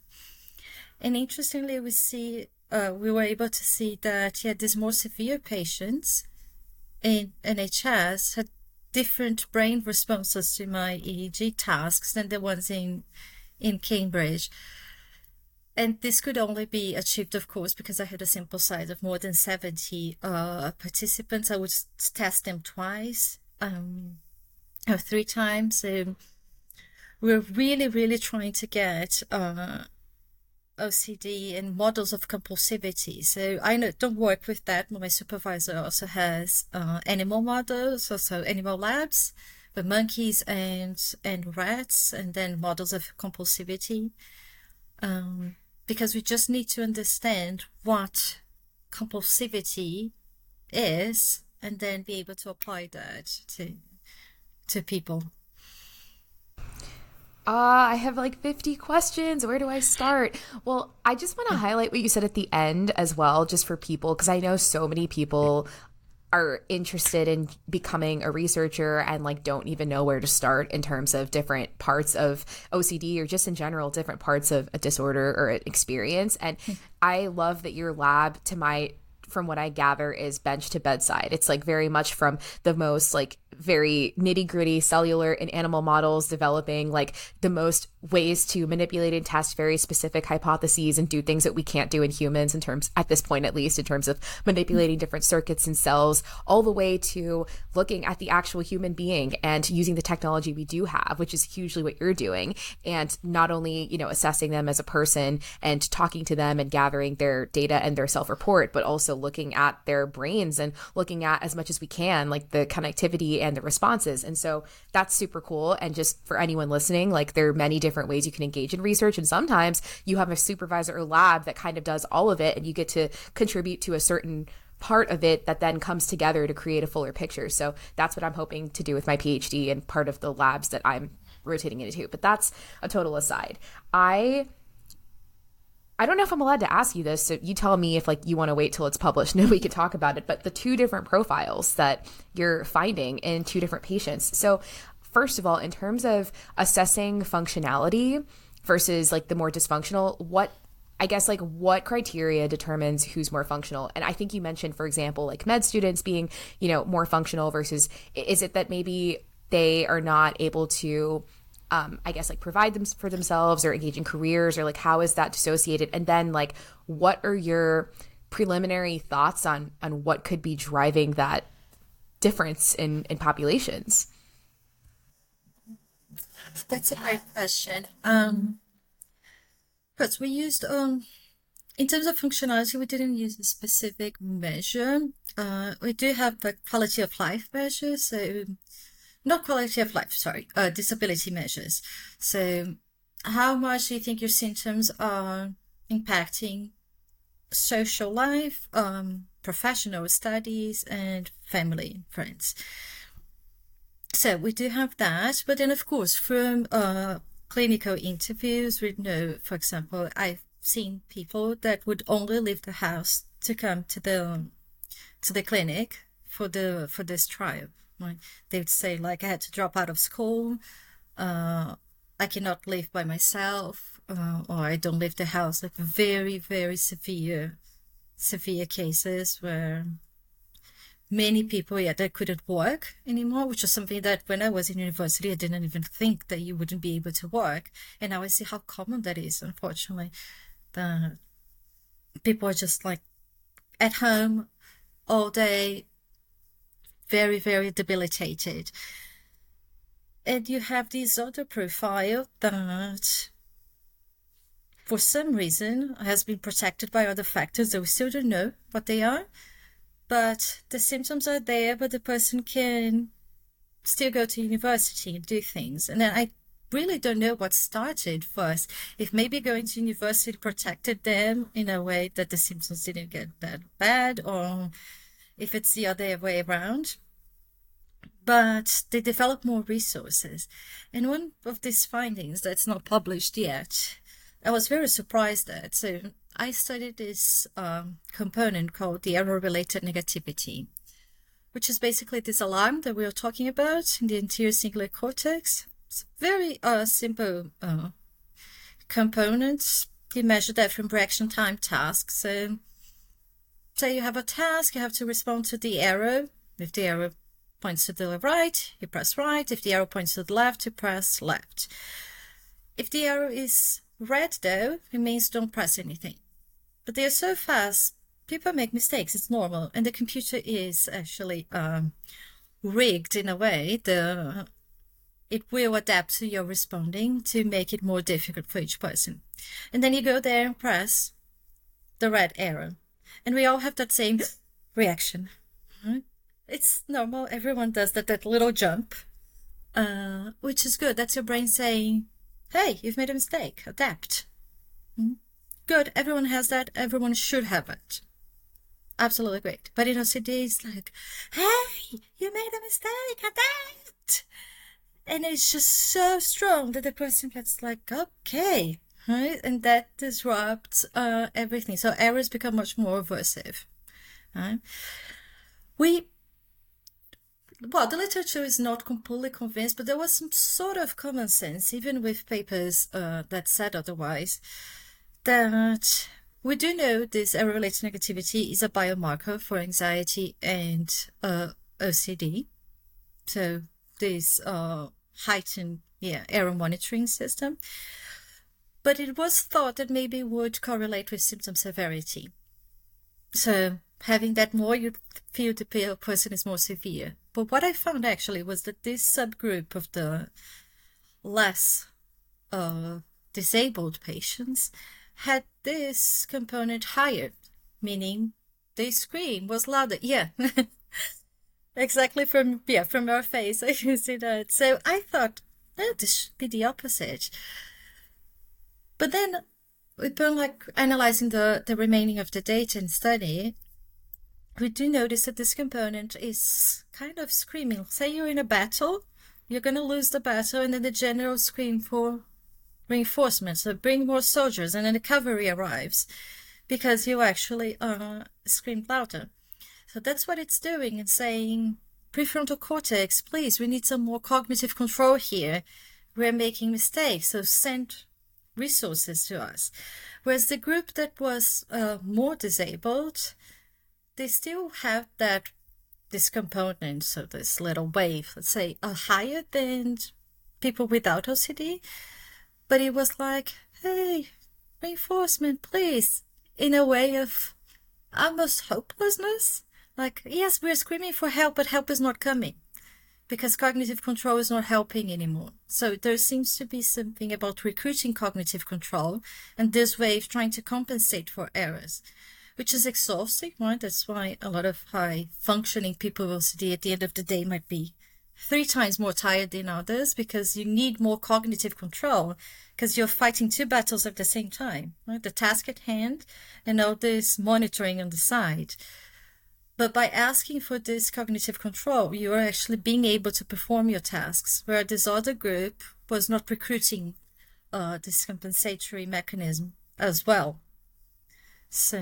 And interestingly, we see uh, we were able to see that yeah, these more severe patients in NHS had different brain responses to my EEG tasks than the ones in in Cambridge. And this could only be achieved, of course, because I had a sample size of more than 70 uh, participants. I would test them twice um, or three times. We're really, really trying to get uh, OCD and models of compulsivity. So I don't work with that, but my supervisor also has uh, animal models, also animal labs with monkeys and and rats, and then models of compulsivity. Um, because we just need to understand what compulsivity is and then be able to apply that to to people uh, I have like 50 questions. Where do I start? Well, I just want to highlight what you said at the end as well, just for people, because I know so many people are interested in becoming a researcher and like don't even know where to start in terms of different parts of OCD or just in general different parts of a disorder or an experience and hmm. I love that your lab to my from what I gather is bench to bedside. It's like very much from the most like very nitty gritty cellular and animal models, developing like the most ways to manipulate and test very specific hypotheses and do things that we can't do in humans in terms, at this point at least, in terms of manipulating different circuits and cells, all the way to looking at the actual human being and using the technology we do have, which is hugely what you're doing. And not only, you know, assessing them as a person and talking to them and gathering their data and their self report, but also looking at their brains and looking at as much as we can, like the connectivity and and the responses. And so that's super cool. And just for anyone listening, like there are many different ways you can engage in research. And sometimes you have a supervisor or lab that kind of does all of it and you get to contribute to a certain part of it that then comes together to create a fuller picture. So that's what I'm hoping to do with my PhD and part of the labs that I'm rotating into. But that's a total aside. I I don't know if I'm allowed to ask you this, so you tell me if like you want to wait till it's published and we can talk about it. But the two different profiles that you're finding in two different patients. So first of all, in terms of assessing functionality versus like the more dysfunctional, what I guess like what criteria determines who's more functional? And I think you mentioned, for example, like med students being, you know, more functional versus is it that maybe they are not able to um, I guess like provide them for themselves or engage in careers or like how is that dissociated? And then like what are your preliminary thoughts on on what could be driving that difference in in populations? That's a great question. Um, but we used um, in terms of functionality, we didn't use a specific measure. Uh, we do have the quality of life measure, so not quality of life, sorry, uh, disability measures. So, how much do you think your symptoms are impacting social life, um, professional studies, and family and friends? So we do have that, but then of course from uh, clinical interviews, we know, for example, I've seen people that would only leave the house to come to the to the clinic for the for this trial. Right? They would say like I had to drop out of school, uh, I cannot live by myself, uh, or I don't leave the house. Like very very severe severe cases where many people, yeah, they couldn't work anymore, which is something that when I was in university, I didn't even think that you wouldn't be able to work. And now I see how common that is, unfortunately. That people are just like at home all day, very, very debilitated. And you have this other profile that for some reason has been protected by other factors that we still don't know what they are but the symptoms are there, but the person can still go to university and do things. And then I really don't know what started first. If maybe going to university protected them in a way that the symptoms didn't get that bad, or if it's the other way around. But they develop more resources. And one of these findings that's not published yet, I was very surprised at. So I studied this um, component called the error-related negativity, which is basically this alarm that we are talking about in the anterior cingulate cortex. It's very uh, simple uh, component. You measure that from reaction time tasks. So, say you have a task, you have to respond to the arrow. If the arrow points to the right, you press right. If the arrow points to the left, you press left. If the arrow is red, though, it means don't press anything but they are so fast. People make mistakes. It's normal, and the computer is actually um, rigged in a way. The it will adapt to your responding to make it more difficult for each person. And then you go there and press the red arrow, and we all have that same reaction. It's normal. Everyone does that. That little jump, uh, which is good. That's your brain saying, "Hey, you've made a mistake. Adapt." Mm-hmm. Good, everyone has that, everyone should have it. Absolutely great. But in OCD, it's like, hey, you made a mistake adapt. And it's just so strong that the person gets like, okay, right? And that disrupts uh, everything. So errors become much more aversive. Right? We well, the literature is not completely convinced, but there was some sort of common sense, even with papers uh, that said otherwise that we do know this error-related negativity is a biomarker for anxiety and uh, OCD. So this uh, heightened yeah, error monitoring system. But it was thought that maybe would correlate with symptom severity. So having that more, you feel the person is more severe. But what I found actually was that this subgroup of the less uh, disabled patients had this component higher, meaning the scream was louder. Yeah. exactly from yeah from your face I can see that. So I thought, oh, this should be the opposite. But then we've been like analyzing the the remaining of the data and study. we do notice that this component is kind of screaming. Say you're in a battle, you're going to lose the battle, and then the general scream for reinforcements, so bring more soldiers, and then the cavalry arrives because you actually uh, screamed louder. So that's what it's doing and saying, prefrontal cortex, please, we need some more cognitive control here. We're making mistakes, so send resources to us. Whereas the group that was uh, more disabled, they still have that this component, so this little wave, let's say, uh, higher than people without OCD. But it was like, hey, reinforcement, please, in a way of almost hopelessness. Like, yes, we're screaming for help, but help is not coming because cognitive control is not helping anymore. So there seems to be something about recruiting cognitive control and this way of trying to compensate for errors which is exhausting, right? That's why a lot of high functioning people with OCD at the end of the day might be three times more tired than others because you need more cognitive control because you're fighting two battles at the same time, right? The task at hand and all this monitoring on the side. But by asking for this cognitive control, you are actually being able to perform your tasks, where this other group was not recruiting uh, this compensatory mechanism as well. So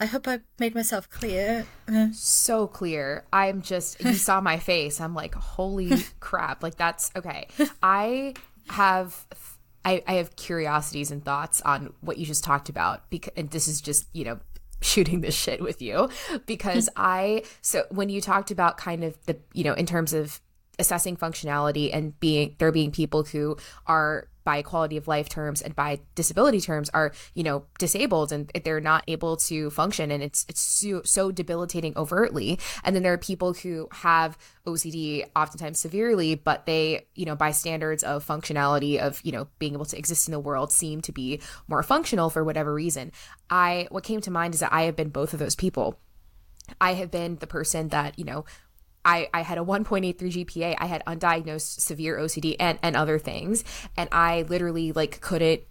I hope I made myself clear. Uh, so clear. I'm just, you saw my face. I'm like, holy crap. Like, that's okay. I have. I, I have curiosities and thoughts on what you just talked about because and this is just you know shooting this shit with you. Because hmm. I so when you talked about kind of the you know in terms of assessing functionality and being there being people who are by quality of life terms and by disability terms are you know disabled and they're not able to function. And it's it's so, so debilitating overtly. And then there are people who have OCD oftentimes severely but they you know by standards of functionality of you know being able to exist in the world seem to be more functional for whatever reason. I what came to mind is that i have been both of those people. I have been the person that, you know, I, I had a 1.83 GPA. I had undiagnosed severe OCD and, and other things. And I literally like couldn't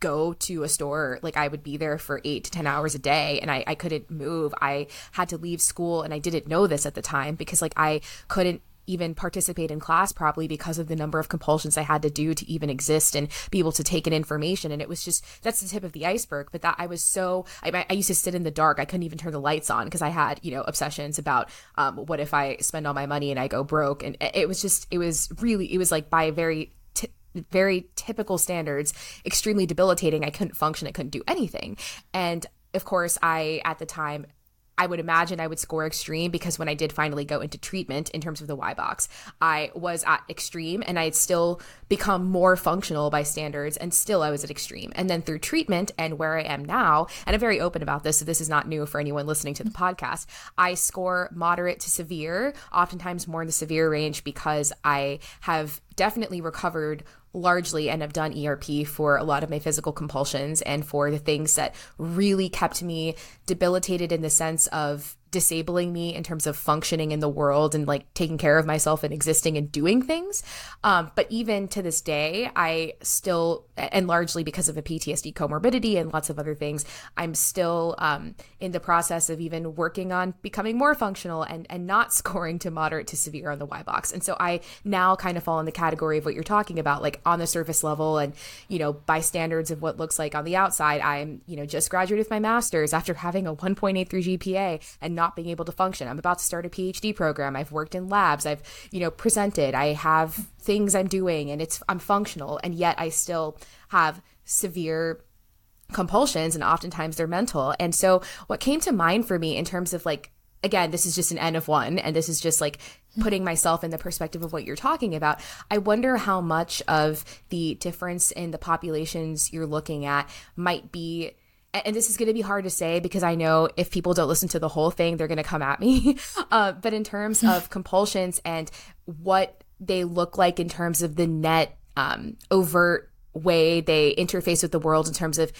go to a store like i would be there for eight to ten hours a day and I, I couldn't move i had to leave school and i didn't know this at the time because like i couldn't even participate in class properly because of the number of compulsions I had to do to even exist and be able to take in information. And it was just, that's the tip of the iceberg. But that I was so, I, I used to sit in the dark. I couldn't even turn the lights on because I had, you know, obsessions about um, what if I spend all my money and I go broke. And it was just, it was really, it was like by very T- very typical standards, extremely debilitating. I couldn't function, I couldn't do anything. And of course, I at the time I would imagine I would score extreme because when I did finally go into treatment in terms of the Y-BOCS, I was at extreme and I had still become more functional by standards and still I was at extreme. And then through treatment and where I am now, and I'm very open about this, so this is not new for anyone listening to the podcast, I score moderate to severe, oftentimes more in the severe range because I have definitely recovered largely and have done ERP for a lot of my physical compulsions and for the things that really kept me debilitated in the sense of disabling me in terms of functioning in the world and like taking care of myself and existing and doing things. Um, but even to this day, I still, and largely because of a PTSD comorbidity and lots of other things, I'm still um, in the process of even working on becoming more functional and, and not scoring to moderate to severe on the Y-BOCS. And so I now kind of fall in the category of what you're talking about, like on the surface level and, you know, by standards of what looks like on the outside, I'm, you know, just graduated with my master's after having a 1.83 GPA and not being able to function. I'm about to start a PhD program. I've worked in labs. I've, you know, presented. I have things I'm doing and it's I'm functional and yet I still have severe compulsions and oftentimes they're mental. And so what came to mind for me in terms of like again, this is just an N of one and this is just like putting myself in the perspective of what you're talking about. I wonder how much of the difference in the populations you're looking at might be and this is going to be hard to say because I know if people don't listen to the whole thing, they're going to come at me. Uh, but in terms of compulsions and what they look like in terms of the net um, overt way they interface with the world, in terms of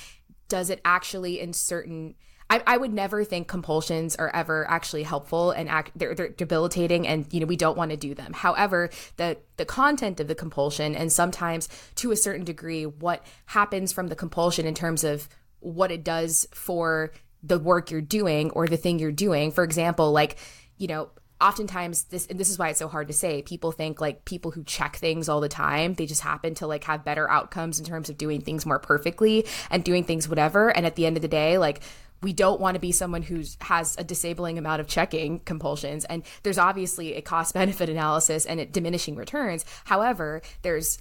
does it actually in certain I, I, would never think compulsions are ever actually helpful and act, they're, they're debilitating and you know we don't want to do them however the the content of the compulsion and sometimes to a certain degree what happens from the compulsion in terms of what it does for the work you're doing or the thing you're doing. For example, like, you know, oftentimes this and this is why it's so hard to say people think like people who check things all the time they just happen to like have better outcomes in terms of doing things more perfectly and doing things whatever. And at the end of the day like we don't want to be someone who has a disabling amount of checking compulsions. And there's obviously a cost benefit analysis and it diminishing returns. However there's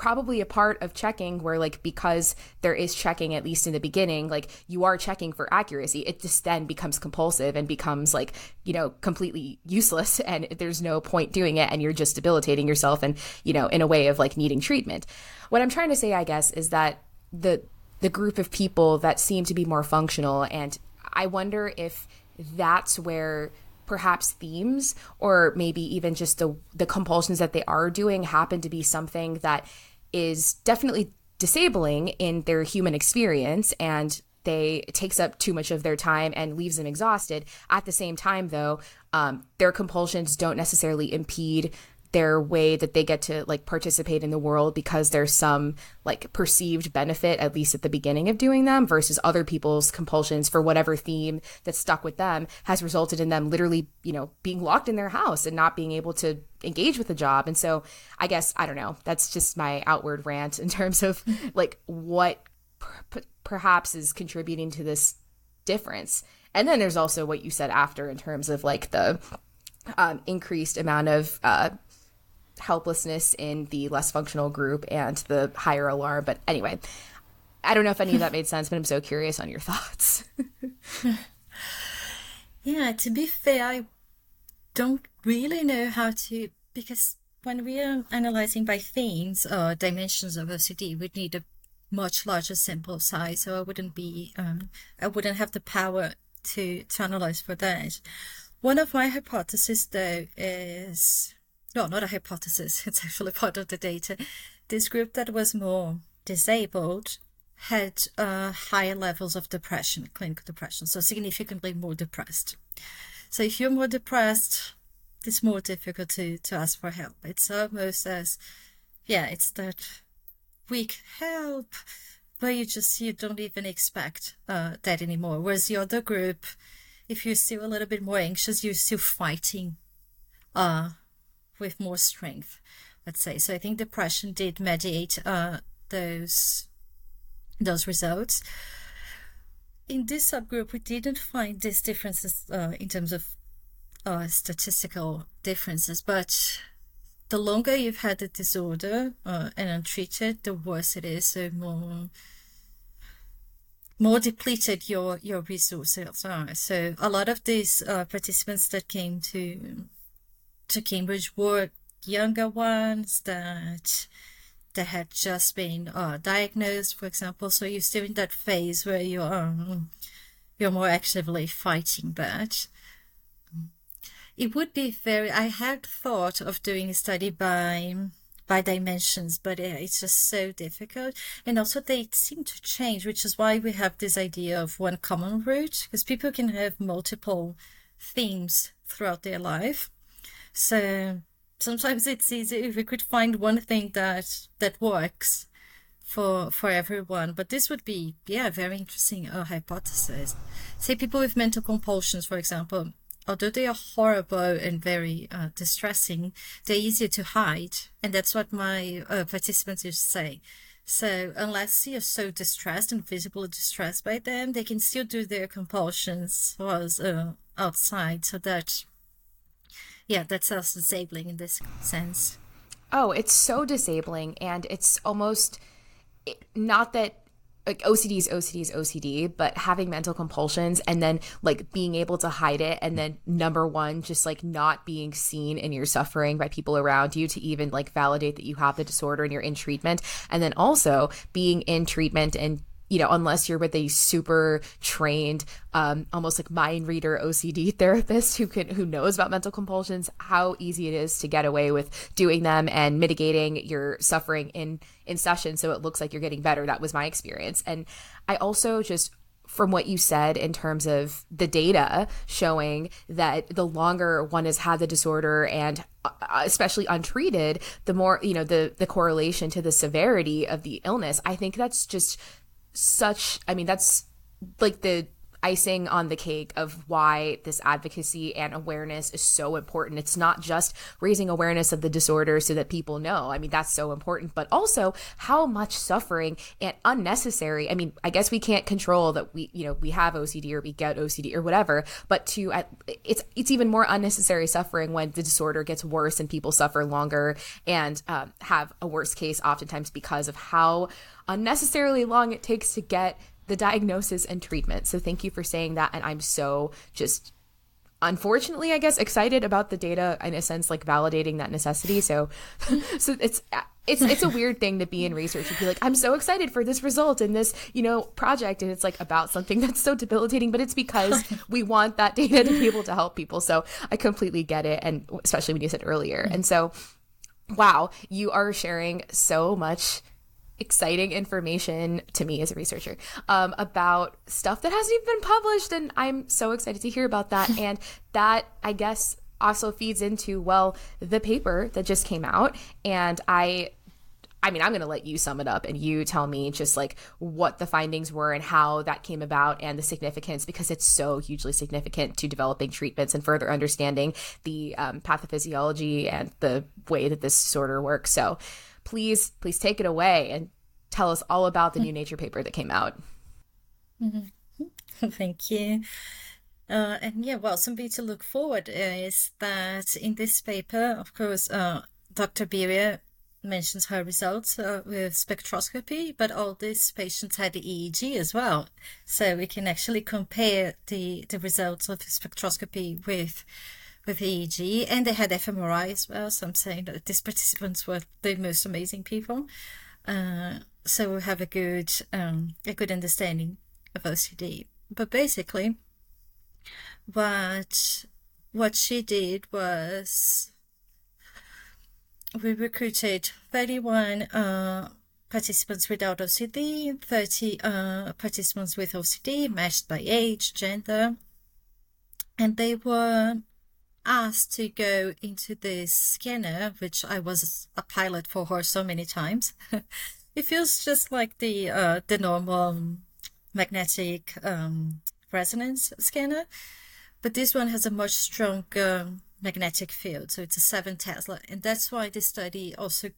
probably a part of checking where like because there is checking at least in the beginning like you are checking for accuracy it just then becomes compulsive and becomes like you know completely useless and there's no point doing it and you're just debilitating yourself and you know in a way of like needing treatment. What i'm trying to say i guess is that the the group of people that seem to be more functional and i wonder if that's where perhaps themes or maybe even just the the compulsions that they are doing happen to be something that is definitely disabling in their human experience and they takes up too much of their time and leaves them exhausted. At the same time though um, their compulsions don't necessarily impede their way that they get to like participate in the world because there's some like perceived benefit at least at the beginning of doing them versus other people's compulsions for whatever theme that stuck with them has resulted in them literally you know being locked in their house and not being able to engage with the job. And so i guess i don't know that's just my outward rant in terms of like what p- perhaps is contributing to this difference. And then there's also what you said after in terms of like the um, increased amount of uh, helplessness in the less functional group and the higher alarm. But anyway, I don't know if any of that made sense, but I'm so curious on your thoughts. yeah, to be fair, I don't really know how to, because when we are analyzing by themes or dimensions of OCD, we'd need a much larger sample size. So I wouldn't be, um, I wouldn't have the power to, to analyze for that. One of my hypotheses, though, is no, not a hypothesis, it's actually part of the data. This group that was more disabled had uh, higher levels of depression, clinical depression, so significantly more depressed. So if you're more depressed, it's more difficult to, to ask for help. It's almost as, yeah, it's that weak help, but you just, you don't even expect uh, that anymore. Whereas the other group, if you're still a little bit more anxious, you're still fighting uh, with more strength, let's say. So I think depression did mediate uh, those those results. In this subgroup, we didn't find these differences uh, in terms of uh, statistical differences, but the longer you've had the disorder uh, and untreated, the worse it is. So more more depleted your your resources are. So a lot of these uh, participants that came to to Cambridge were younger ones that that had just been uh, diagnosed, for example. So you're still in that phase where you're um, you're more actively fighting that. It would be very. I had thought of doing a study by by dimensions, but it's just so difficult. And also, they seem to change, which is why we have this idea of one common route, because people can have multiple themes throughout their life. So sometimes it's easy if we could find one thing that that works for for everyone. But this would be yeah, very interesting uh, hypothesis. Say people with mental compulsions, for example, although they are horrible and very uh, distressing, they're easier to hide, and that's what my uh, participants used to say. So unless you're so distressed and visibly distressed by them, they can still do their compulsions was uh, outside, so that yeah, that's self disabling in this sense. Oh, it's so disabling. And it's almost not that like OCD is OCD is OCD, but having mental compulsions and then like being able to hide it, and then number one, just like not being seen in your suffering by people around you to even like validate that you have the disorder and you're in treatment, and then also being in treatment and you know, unless you're with a super trained, um, almost like mind reader OCD therapist who can who knows about mental compulsions, how easy it is to get away with doing them and mitigating your suffering in in session, so it looks like you're getting better. That was my experience, and I also just from what you said in terms of the data showing that the longer one has had the disorder and uh, especially untreated the more you know the the correlation to the severity of the illness i think that's just such i mean that's like the icing on the cake of why this advocacy and awareness is so important. It's not just raising awareness of the disorder so that people know. I mean, that's so important, but also how much suffering and unnecessary. I mean, I guess we can't control that we, you know, we have OCD or we get OCD or whatever, but to it's it's even more unnecessary suffering when the disorder gets worse and people suffer longer and um, have a worse case oftentimes because of how unnecessarily long it takes to get the diagnosis and treatment. So thank you for saying that. And I'm so just unfortunately i guess excited about the data in a sense like validating that necessity so so it's it's it's a weird thing to be in research and be like i'm so excited for this result in this you know project and it's like about something that's so debilitating but it's because we want that data to be able to help people so i completely get it and especially when you said earlier and so wow you are sharing so much exciting information to me as a researcher um, about stuff that hasn't even been published. And I'm so excited to hear about that. and that, I guess, also feeds into, well, the paper that just came out. And I I mean, I'm going to let you sum it up and you tell me just like what the findings were and how that came about and the significance because it's so hugely significant to developing treatments and further understanding the um, pathophysiology and the way that this disorder works. So, please, please take it away and tell us all about the new Nature paper that came out. Mm-hmm. Thank you. Uh, and yeah, well, something to look forward is that in this paper, of course, uh, Dr. Biria mentions her results uh, with spectroscopy, but all these patients had the EEG as well. So we can actually compare the, the results of spectroscopy with with EEG, and they had fMRI as well. So I'm saying that these participants were the most amazing people. Uh, so we have a good um, a good understanding of OCD. But basically, what what she did was we recruited 31 uh, participants without OCD, 30 uh, participants with OCD, matched by age, gender, and they were asked to go into this scanner, which I was a pilot for her so many times. it feels just like the uh, the normal magnetic um, resonance scanner, but this one has a much stronger magnetic field. So it's a seven Tesla, and that's why this study also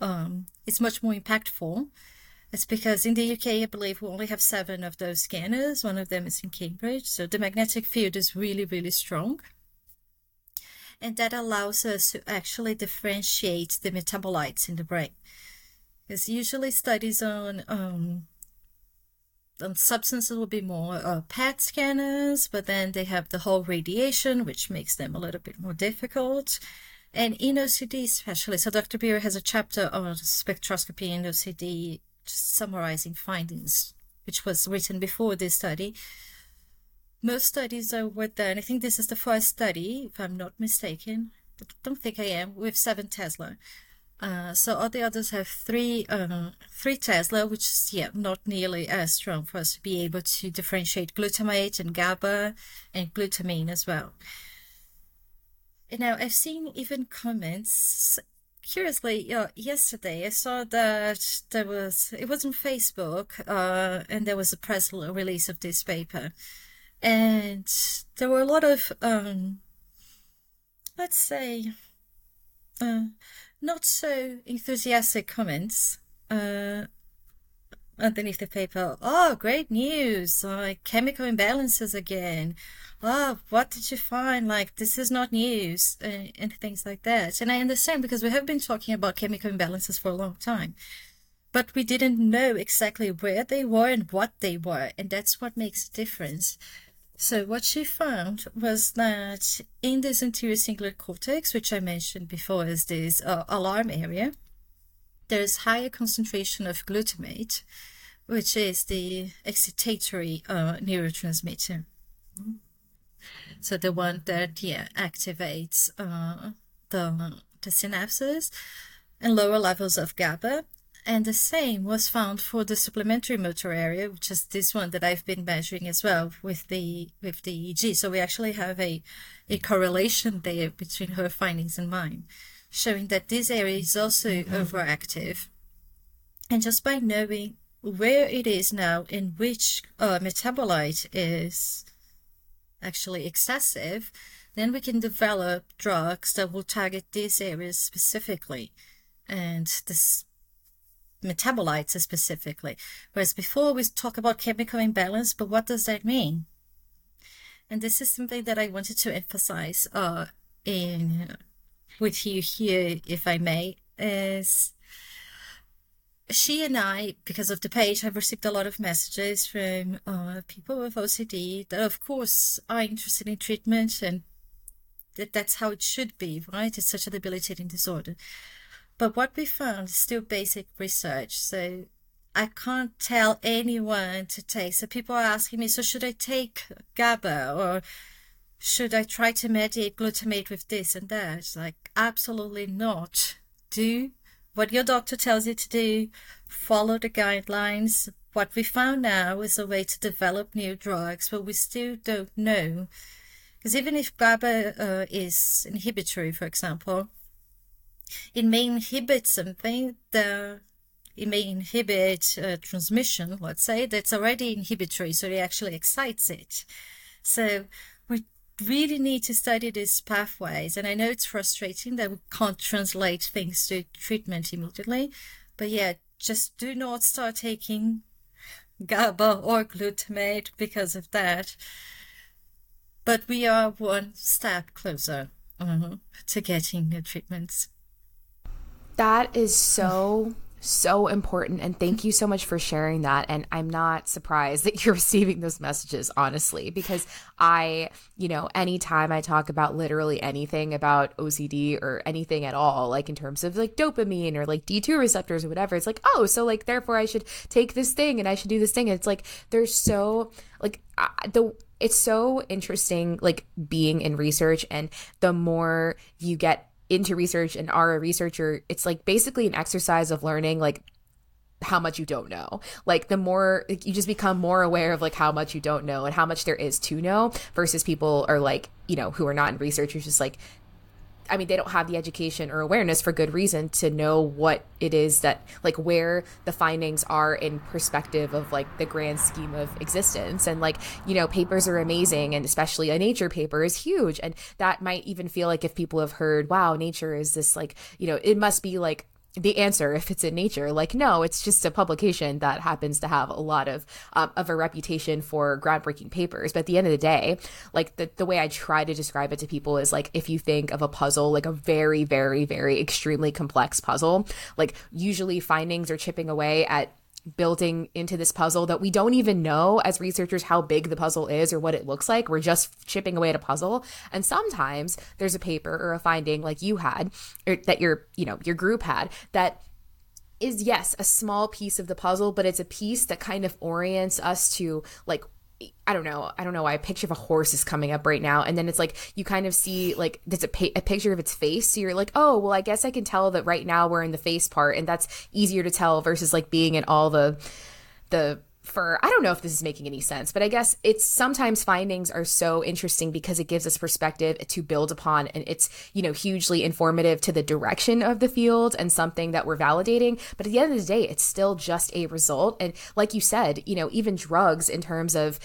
um, is much more impactful. It's because in the UK, I believe we only have seven of those scanners. One of them is in Cambridge, so the magnetic field is really, really strong and that allows us to actually differentiate the metabolites in the brain. Because usually studies on um, on substances will be more uh, PET scanners, but then they have the whole radiation, which makes them a little bit more difficult. And in OCD especially, so Dr. Biria has a chapter on spectroscopy in OCD, summarizing findings, which was written before this study. Most studies are were done, I think this is the first study, if I'm not mistaken, I don't think I am, with 7 Tesla. Uh, so all the others have three, uh, three Tesla, which is yeah not nearly as strong for us to be able to differentiate glutamate and GABA and glutamine as well. And now I've seen even comments. Curiously, uh, yesterday I saw that there was it was on Facebook, uh, and there was a press release of this paper, and there were a lot of um, let's say. Uh, not so enthusiastic comments uh, underneath the paper. Oh, great news! Like chemical imbalances again. Oh, what did you find? Like this is not news uh, and things like that. And I understand because we have been talking about chemical imbalances for a long time, but we didn't know exactly where they were and what they were, and that's what makes a difference. So what she found was that in this anterior cingulate cortex, which I mentioned before as this uh, alarm area, there's higher concentration of glutamate, which is the excitatory uh, neurotransmitter. So the one that yeah activates uh, the the synapses, and lower levels of GABA, and the same was found for the supplementary motor area, which is this one that I've been measuring as well with the with the EEG. So we actually have a, a correlation there between her findings and mine, showing that this area is also mm-hmm. overactive. And just by knowing where it is now in which uh, metabolite is actually excessive, then we can develop drugs that will target these areas specifically and this metabolites specifically. Whereas before we talk about chemical imbalance, but what does that mean? And this is something that I wanted to emphasize uh, in with you here, if I may, is she and I, because of the page, have received a lot of messages from uh, people with OCD that, of course, are interested in treatment and that that's how it should be, right? It's such a debilitating disorder. But what we found is still basic research. So I can't tell anyone to take. So people are asking me, so should I take GABA or should I try to mediate glutamate with this and that? It's Like, absolutely not. Do what your doctor tells you to do, follow the guidelines. What we found now is a way to develop new drugs, but we still don't know. Because even if GABA uh, is inhibitory, for example, it may inhibit something, the it may inhibit transmission, let's say, that's already inhibitory, so it actually excites it. So we really need to study these pathways. And I know it's frustrating that we can't translate things to treatment immediately. But yeah, just do not start taking GABA or glutamate because of that. But we are one step closer uh, to getting the treatments. That is so so important. And thank you so much for sharing that. And I'm not surprised that you're receiving those messages, honestly, because I, you know, anytime I talk about literally anything about OCD or anything at all, like in terms of like dopamine or like D2 receptors or whatever, it's like, oh, so like therefore I should take this thing and I should do this thing. It's like, there's so, like, uh, the, it's so interesting, like being in research, and the more you get into research and are a researcher, it's like basically an exercise of learning like how much you don't know. Like the more like, you just become more aware of like how much you don't know and how much there is to know versus people are like, you know, who are not in research who's just like I mean, they don't have the education or awareness for good reason to know what it is that, like, where the findings are in perspective of, like, the grand scheme of existence. And, like, you know, papers are amazing, and especially a nature paper is huge. And that might even feel like if people have heard, wow, nature is this, like, you know, it must be like the answer if it's in nature like no it's just a publication that happens to have a lot of um, of a reputation for groundbreaking papers. But at the end of the day like the, the way i try to describe it to people is like if you think of a puzzle like a very very very extremely complex puzzle like usually findings are chipping away at building into this puzzle that we don't even know as researchers how big the puzzle is or what it looks like. We're just chipping away at a puzzle. And sometimes there's a paper or a finding like you had or that your, you know, your group had that is yes, a small piece of the puzzle, but it's a piece that kind of orients us to like I don't know. I don't know why a picture of a horse is coming up right now. And then it's like you kind of see like there's a, pa- a picture of its face. So you're like, oh, well, I guess I can tell that right now we're in the face part. And that's easier to tell versus like being in all the, the, for I don't know if this is making any sense, but I guess it's sometimes findings are so interesting because it gives us perspective to build upon and it's, you know, hugely informative to the direction of the field and something that we're validating. But at the end of the day, it's still just a result. And like you said, you know, even drugs in terms of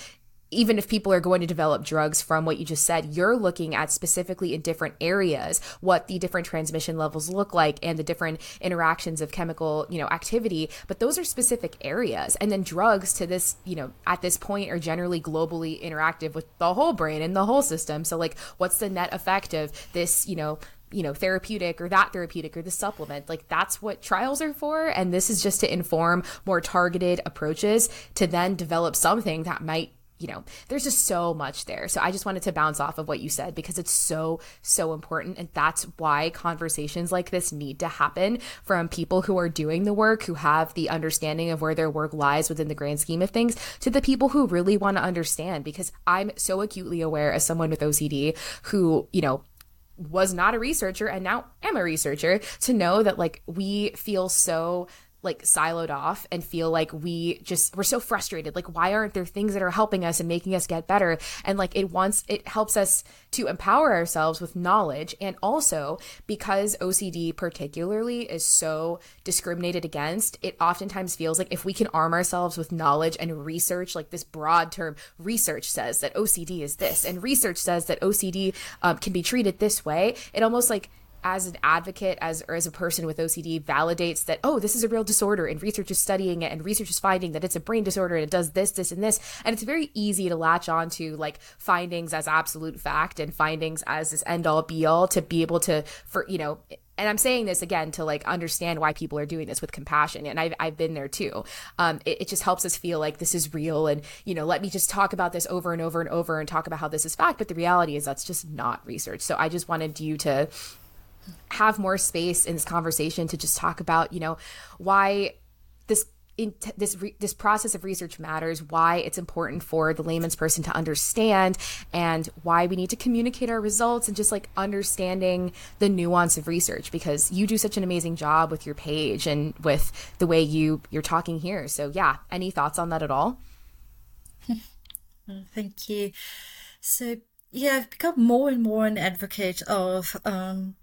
even if people are going to develop drugs from what you just said, you're looking at specifically in different areas what the different transmission levels look like and the different interactions of chemical, you know, activity. But those are specific areas. And then drugs to this, you know, at this point are generally globally interactive with the whole brain and the whole system. So like what's the net effect of this, you know, you know therapeutic or that therapeutic or the supplement like that's what trials are for and this is just to inform more targeted approaches to then develop something that might you know, there's just so much there. So I just wanted to bounce off of what you said because it's so, so important. And that's why conversations like this need to happen from people who are doing the work, who have the understanding of where their work lies within the grand scheme of things, to the people who really want to understand. Because I'm so acutely aware as someone with OCD who, you know, was not a researcher and now am a researcher to know that like we feel so like siloed off and feel like we just we're so frustrated. Like why aren't there things that are helping us and making us get better? And like it wants it helps us to empower ourselves with knowledge. And also because OCD particularly is so discriminated against it oftentimes feels like if we can arm ourselves with knowledge and research like this broad term research says that OCD is this. And research says that OCD um, can be treated this way. It almost like as an advocate as or as a person with OCD validates that oh this is a real disorder and research is studying it and research is finding that it's a brain disorder and it does this this and this and it's very easy to latch on to like findings as absolute fact and findings as this end all be all to be able to for you know and I'm saying this again to like understand why people are doing this with compassion. And I've, I've been there too. Um, it, it, just helps us feel like this is real. And, you know, let me just talk about this over and over and over and talk about how this is fact. But the reality is that's just not research. So I just wanted you to have more space in this conversation to just talk about, you know, why this in t- this re- this process of research matters, why it's important for the layman's person to understand, and why we need to communicate our results and just like understanding the nuance of research because you do such an amazing job with your page and with the way you you're talking here. So yeah, any thoughts on that at all? Thank you. So yeah, I've become more and more an advocate of um,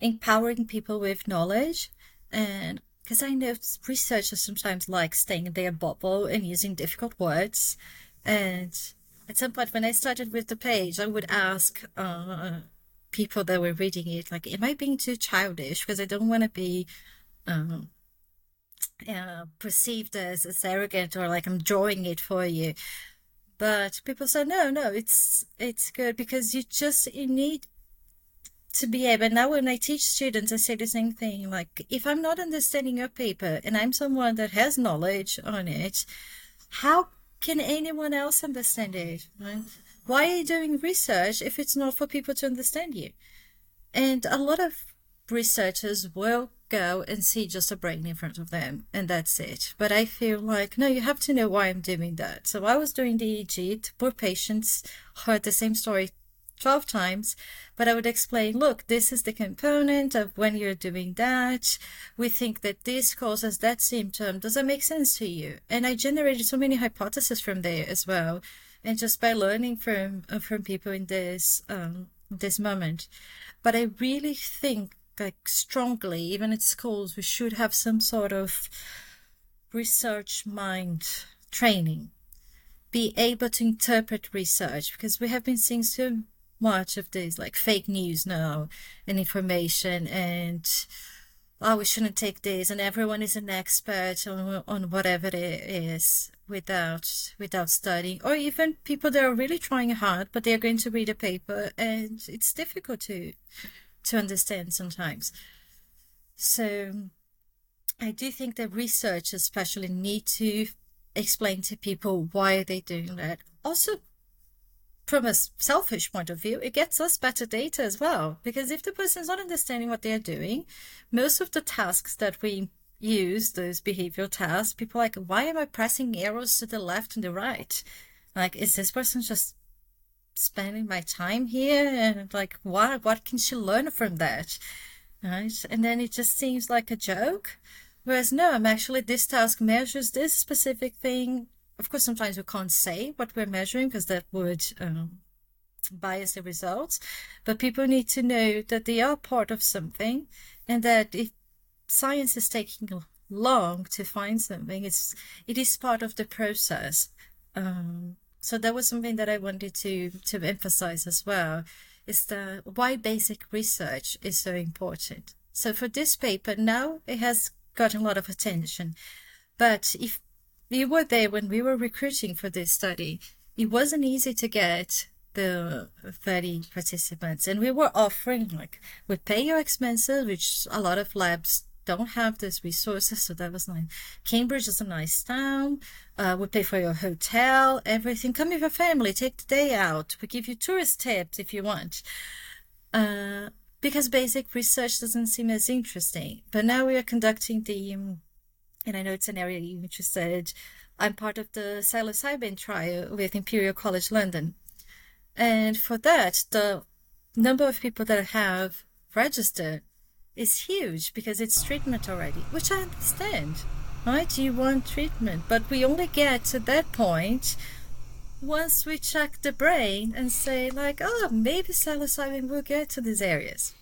empowering people with knowledge and because I know researchers sometimes like staying in their bubble and using difficult words. And at some point, when I started with the page, I would ask uh, people that were reading it, like, am I being too childish? Because I don't want to be um, uh, perceived as, as arrogant or like I'm drawing it for you. But people say, no, no, it's it's good because you just you need to be able now when i teach students i say the same thing like if i'm not understanding your paper and i'm someone that has knowledge on it how can anyone else understand it right? why are you doing research if it's not for people to understand you? And a lot of researchers will go and see just a brain in front of them and that's it. But i feel like no you have to know why i'm doing that. So i was doing the eeg poor patients heard the same story 12 times, but I would explain, look, this is the component of when you're doing that. We think that this causes that symptom. Does that make sense to you? And I generated so many hypotheses from there as well. And just by learning from, uh, from people in this, um, this moment. But I really think like strongly, even at schools, we should have some sort of research mind training be able to interpret research because we have been seeing so much of this like fake news now and information and oh we shouldn't take this and everyone is an expert on, on whatever it is without without studying or even people that are really trying hard but they're going to read a paper and it's difficult to to understand sometimes. So i do think that researchers especially need to explain to people why they're doing that. Also from a selfish point of view, it gets us better data as well. Because if the person is not understanding what they're doing, most of the tasks that we use, those behavioral tasks, people like, why am I pressing arrows to the left and the right? Like, is this person just spending my time here? And like, what, what can she learn from that? Right? And then it just seems like a joke. Whereas no, I'm actually, this task measures this specific thing of course, sometimes we can't say what we're measuring because that would um, bias the results. But people need to know that they are part of something and that if science is taking long to find something, it's, it is part of the process. Um, so that was something that I wanted to, to emphasize as well, is the why basic research is so important. So for this paper, now it has gotten a lot of attention. But if we were there when we were recruiting for this study. It wasn't easy to get the 30 participants and we were offering like we pay your expenses which a lot of labs don't have those resources so that was nice. Cambridge is a nice town. Uh, we pay for your hotel everything. Come with your family take the day out. We give you tourist tips if you want. Uh, because basic research doesn't seem as interesting. But now we are conducting the um, and I know it's an area you're interested. I'm part of the psilocybin trial with Imperial College London. And for that, the number of people that have registered is huge because it's treatment already, which I understand. right? You want treatment, but we only get to that point once we check the brain and say like, oh, maybe psilocybin will get to these areas.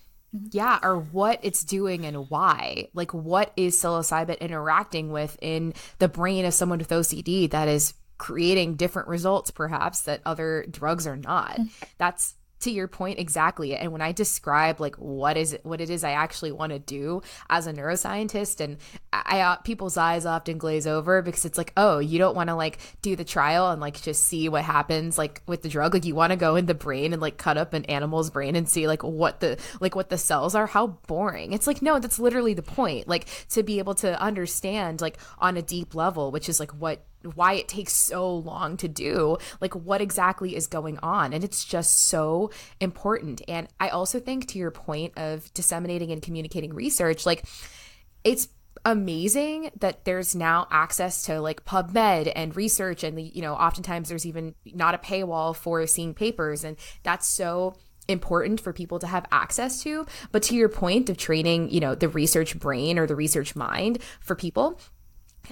Yeah, or what it's doing and why. Like, what is psilocybin interacting with in the brain of someone with OCD that is creating different results, perhaps, that other drugs are not? Mm. That's to your point exactly and when i describe like what is it what it is i actually want to do as a neuroscientist and i, uh, people's eyes often glaze over because it's like oh you don't want to like do the trial and like just see what happens like with the drug. Like you want to go in the brain and like cut up an animal's brain and see like what the like what the cells are? How boring. It's like no that's literally the point. Like to be able to understand like on a deep level which is like what why it takes so long to do, like what exactly is going on. And it's just so important. And I also think, to your point of disseminating and communicating research, like it's amazing that there's now access to like PubMed and research. And, you know, oftentimes there's even not a paywall for seeing papers. And that's so important for people to have access to but to your point of training you know the research brain or the research mind for people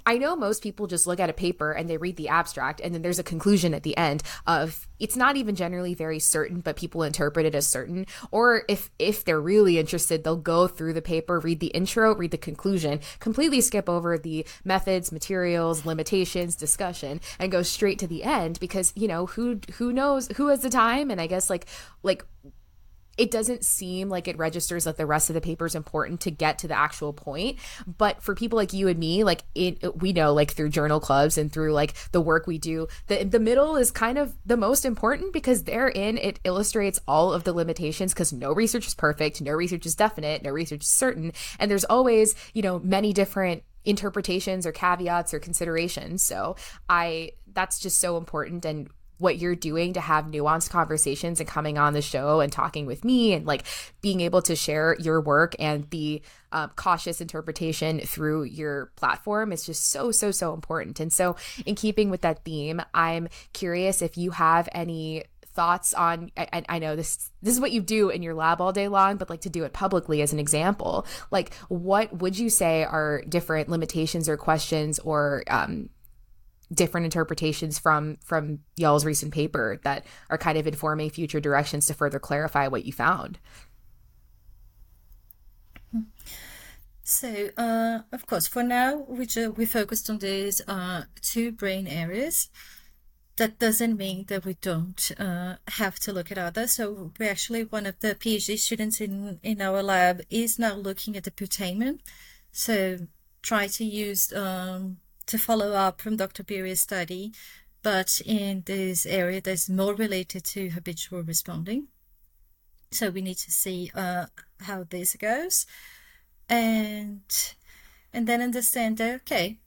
I know most people just look at a paper and they read the abstract and then there's a conclusion at the end of it's not even generally very certain but people interpret it as certain. Or if if they're really interested they'll go through the paper read the intro read the conclusion completely skip over the methods materials limitations discussion and go straight to the end because you know who who knows who has the time? And I guess like like it doesn't seem like it registers that the rest of the paper is important to get to the actual point. But for people like you and me like it we know like through journal clubs and through like the work we do the the middle is kind of the most important because therein it illustrates all of the limitations because no research is perfect no research is definite no research is certain. And there's always you know many different interpretations or caveats or considerations. So i that's just so important and what you're doing to have nuanced conversations and coming on the show and talking with me and like being able to share your work and the uh, cautious interpretation through your platform is just so so so important. And so in keeping with that theme i'm curious if you have any thoughts on I, I know this this is what you do in your lab all day long but like to do it publicly as an example like what would you say are different limitations or questions or um, different interpretations from from y'all's recent paper that are kind of informing future directions to further clarify what you found so uh, of course for now we, ju- we focused on these uh, two brain areas that doesn't mean that we don't uh, have to look at others. So we actually one of the PhD students in in our lab is now looking at the putamen. So try to use um, to follow up from Dr. Biria's study, but in this area that's more related to habitual responding. So we need to see uh, how this goes, and and then understand that okay,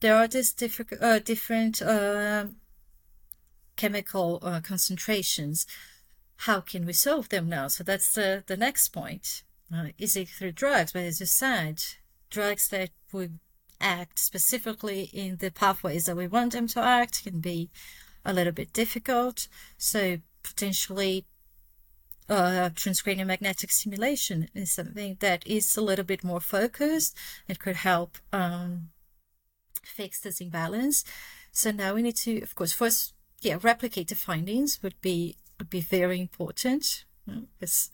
there are these different uh, different uh, chemical concentrations. How can we solve them now? So that's the the next point. Uh, is it through drugs? But as you said, drugs that would act specifically in the pathways that we want them to act can be a little bit difficult. So potentially uh, transcranial magnetic stimulation is something that is a little bit more focused. It could help um, fix this imbalance. So now we need to, of course, first, yeah, replicate the findings would be would be very important because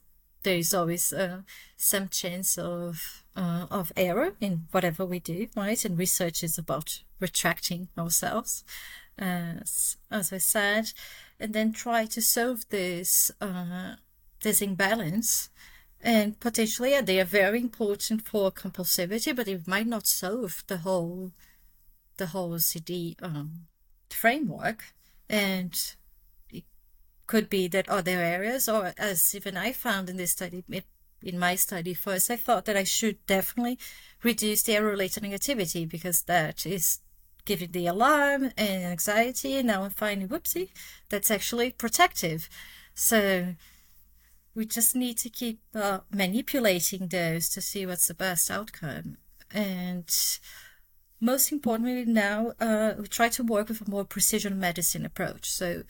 there is always uh, some chance of uh, of error in whatever we do, right? And research is about retracting ourselves, as, as I said, and then try to solve this uh, this imbalance. And potentially, they are very important for compulsivity, but it might not solve the whole the whole CD um, framework. And could be that other areas, or as even I found in this study, in my study first, I thought that I should definitely reduce the error-related negativity because that is giving the alarm and anxiety. And now I'm finding, whoopsie, that's actually protective. So we just need to keep uh, manipulating those to see what's the best outcome. And most importantly, now uh, we try to work with a more precision medicine approach. So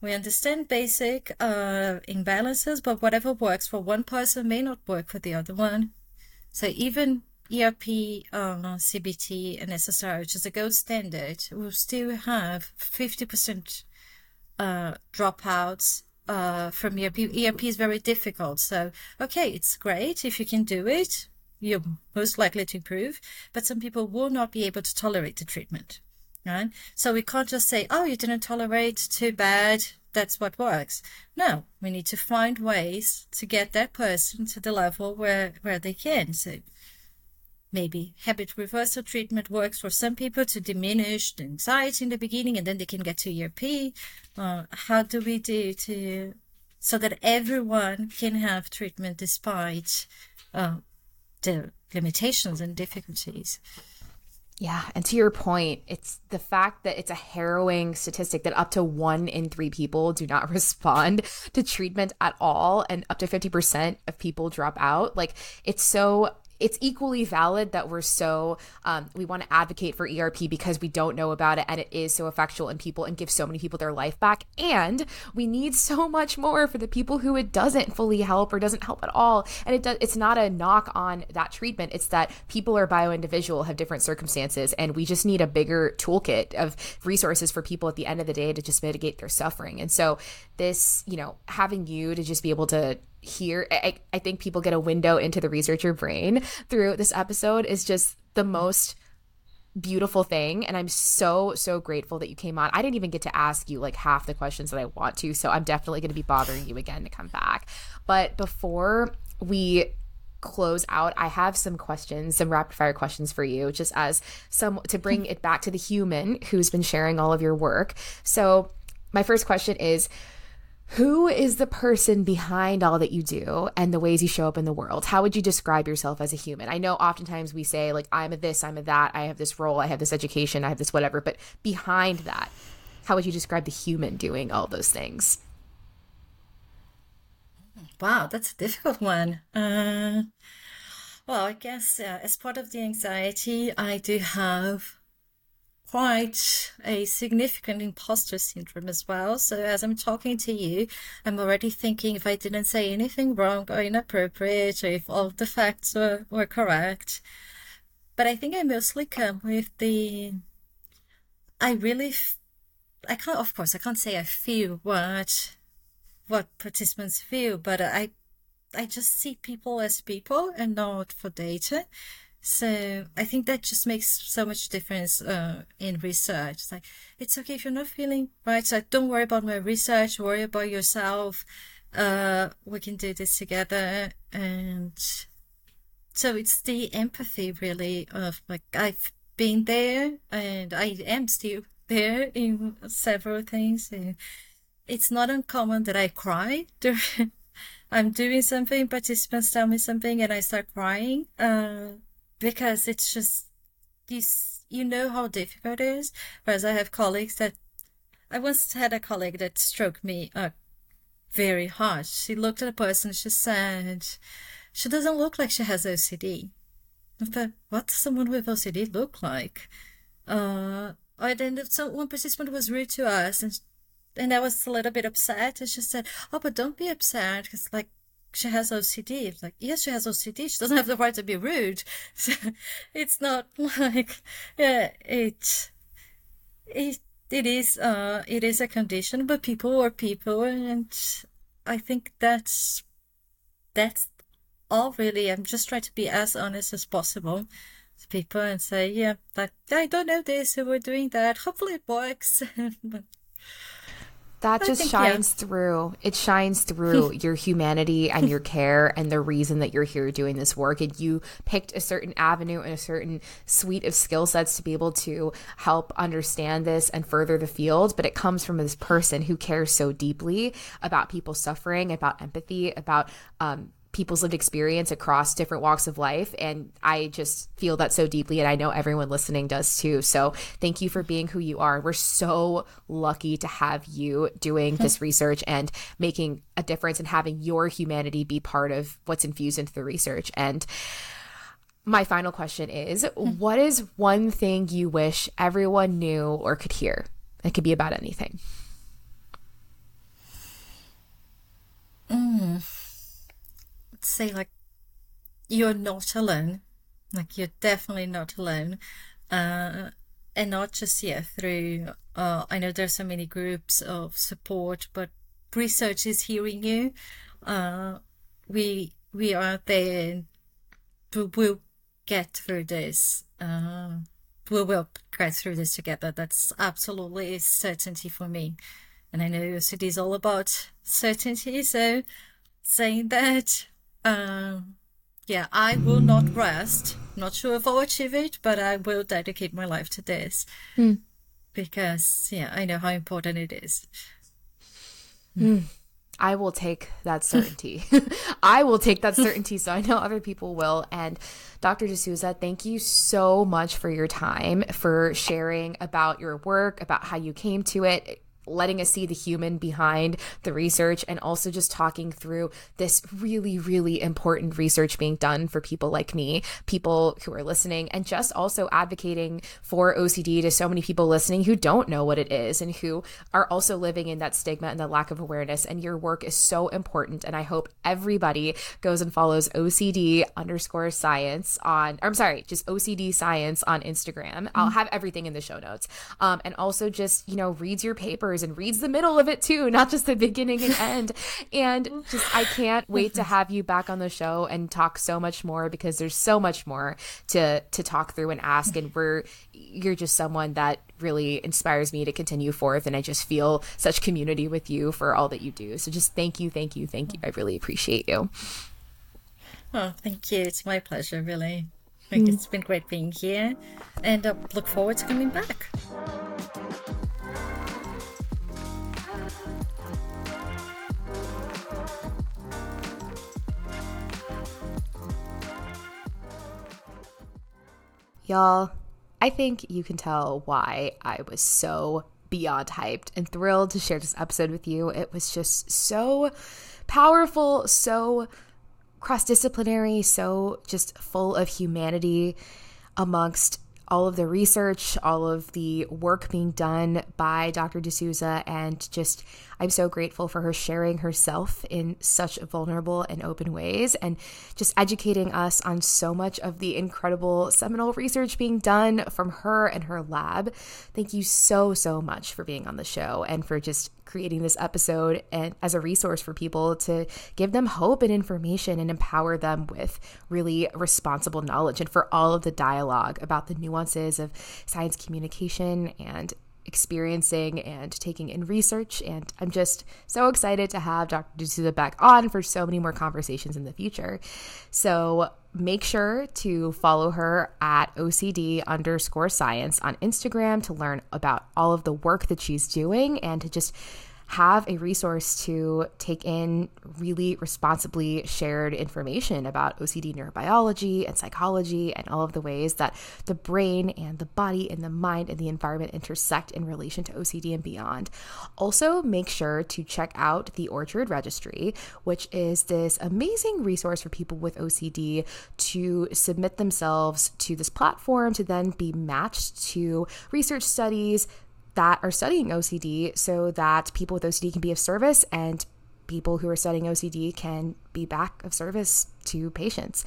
we understand basic uh, imbalances, but whatever works for one person may not work for the other one. So even ERP, uh, CBT, and SSRI, which is a gold standard, we'll still have 50% uh, dropouts uh, from ERP. ERP is very difficult. So, okay, it's great if you can do it. You're most likely to improve, but some people will not be able to tolerate the treatment. Right? So we can't just say, oh, you didn't tolerate, too bad, that's what works. No, we need to find ways to get that person to the level where, where they can. So maybe habit reversal treatment works for some people to diminish the anxiety in the beginning and then they can get to ERP. Uh, how do we do to so that everyone can have treatment despite uh, the limitations and difficulties? Yeah. And to your point, it's the fact that it's a harrowing statistic that up to one in three people do not respond to treatment at all, and up to 50% of people drop out. Like, it's so it's equally valid that we're so um, we want to advocate for ERP because we don't know about it and it is so effectual in people and gives so many people their life back. And we need so much more for the people who it doesn't fully help or doesn't help at all. And it does, it's not a knock on that treatment. It's that people are bio individual, have different circumstances, and we just need a bigger toolkit of resources for people at the end of the day to just mitigate their suffering. And so this, you know, having you to just be able to hear I, I think people get a window into the researcher brain through this episode is just the most beautiful thing. And i'm so so grateful that you came on. I didn't even get to ask you like half the questions that i want to. So i'm definitely going to be bothering you again to come back. But before we close out i have some questions some rapid fire questions for you just as some to bring it back to the human who's been sharing all of your work. So my first question is who is the person behind all that you do and the ways you show up in the world? How would you describe yourself as a human? I know oftentimes we say, like, I'm a this, I'm a that, I have this role, I have this education, I have this whatever, but behind that, how would you describe the human doing all those things? Wow, that's a difficult one. Uh, well, I guess uh, as part of the anxiety, I do have quite a significant imposter syndrome as well. So as I'm talking to you, I'm already thinking if I didn't say anything wrong or inappropriate, or if all the facts were, were correct. But I think I mostly come with the, I really, I can't, of course, I can't say I feel what, what participants feel, but I, I just see people as people and not for data. So I think that just makes so much difference uh, in research. It's like it's okay if you're not feeling right. So don't worry about my research. Worry about yourself. Uh, we can do this together. And so it's the empathy really of like I've been there and I am still there in several things. It's not uncommon that I cry during. I'm doing something, participants tell me something, and I start crying. Uh, because it's just you you know how difficult it is. Whereas I have colleagues that I once had a colleague that stroked me uh, very hard. She looked at a person. She said, "She doesn't look like she has OCD." I thought, what does someone with OCD look like? Uh, then so one participant was rude to us, and and I was a little bit upset. And she said, "Oh, but don't be upset, because like she has OCD. Like, yes, she has OCD. She doesn't have the right to be rude. So it's not like, yeah, it, it, it is, uh, it is a condition, but people are people. And I think that's, that's all really. I'm just trying to be as honest as possible to people and say, yeah, that I don't know this, we're doing that. Hopefully it works. that just think, shines yeah. through. It shines through your humanity and your care and the reason that you're here doing this work. And you picked a certain avenue and a certain suite of skill sets to be able to help understand this and further the field. But it comes from this person who cares so deeply about people suffering about empathy about um, people's lived experience across different walks of life. And I just feel that so deeply. And I know everyone listening does too. So thank you for being who you are. We're so lucky to have you doing this research and making a difference and having your humanity be part of what's infused into the research. And my final question is what is one thing you wish everyone knew or could hear? It could be about anything. Mm say like you're not alone Like you're definitely not alone. Uh, and not just yeah through uh, I know there's so many groups of support, but research is hearing you. Uh, we we are there. We will get through this. Uh, we will get through this together. That's absolutely a certainty for me. And I know OCD is all about certainty. So saying that, um, yeah, I will not rest. Not sure if I'll achieve it, but I will dedicate my life to this mm. because, yeah, I know how important it is. Mm. I will take that certainty. I will take that certainty, so I know other people will. And Dr. De Souza, thank you so much for your time, for sharing about your work, about how you came to it letting us see the human behind the research and also just talking through this really, really important research being done for people like me, people who are listening, and just also advocating for OCD to so many people listening who don't know what it is and who are also living in that stigma and the lack of awareness. And your work is so important. And I hope everybody goes and follows OCD underscore science on, I'm sorry, just OCD science on Instagram. Mm-hmm. I'll have everything in the show notes. Um, and also just, you know, reads your papers and reads the middle of it too, not just the beginning and end. and just, I can't wait to have you back on the show and talk so much more because there's so much more to to talk through and ask. And we're you're just someone that really inspires me to continue forth and I just feel such community with you for all that you do. So just thank you, thank you, thank you. I really appreciate you. Oh, thank you. It's my pleasure, really. It's been great being here and I look forward to coming back. Y'all, I think you can tell why I was so beyond hyped and thrilled to share this episode with you. It was just so powerful, so cross disciplinary, so just full of humanity amongst all of the research, all of the work being done by Dr. De Souza, and just I'm so grateful for her sharing herself in such vulnerable and open ways and just educating us on so much of the incredible seminal research being done from her and her lab. Thank you so, so much for being on the show and for just creating this episode and as a resource for people to give them hope and information and empower them with really responsible knowledge and for all of the dialogue about the nuances of science communication and experiencing and taking in research. And I'm just so excited to have Dr. De Souza back on for so many more conversations in the future. So make sure to follow her at OCD underscore science on Instagram to learn about all of the work that she's doing and to just have a resource to take in really responsibly shared information about OCD neurobiology and psychology and all of the ways that the brain and the body and the mind and the environment intersect in relation to OCD and beyond. Also, make sure to check out the Orchard Registry, which is this amazing resource for people with OCD to submit themselves to this platform to then be matched to research studies that are studying OCD so that people with OCD can be of service and people who are studying OCD can be back of service to patients.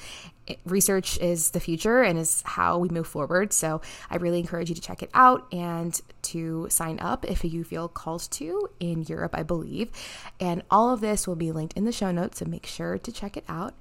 Research is the future and is how we move forward. So I really encourage you to check it out and to sign up if you feel called to in Europe, I believe. And all of this will be linked in the show notes, so make sure to check it out.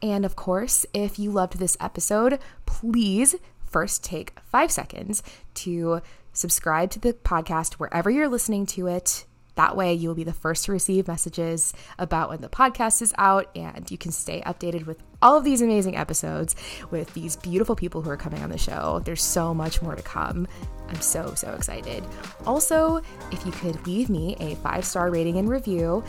And of course, if you loved this episode, please first take five seconds to subscribe to the podcast wherever you're listening to it. That way, you will be the first to receive messages about when the podcast is out, and you can stay updated with all of these amazing episodes with these beautiful people who are coming on the show. There's so much more to come. I'm so, so excited. Also, if you could leave me a five star rating and review,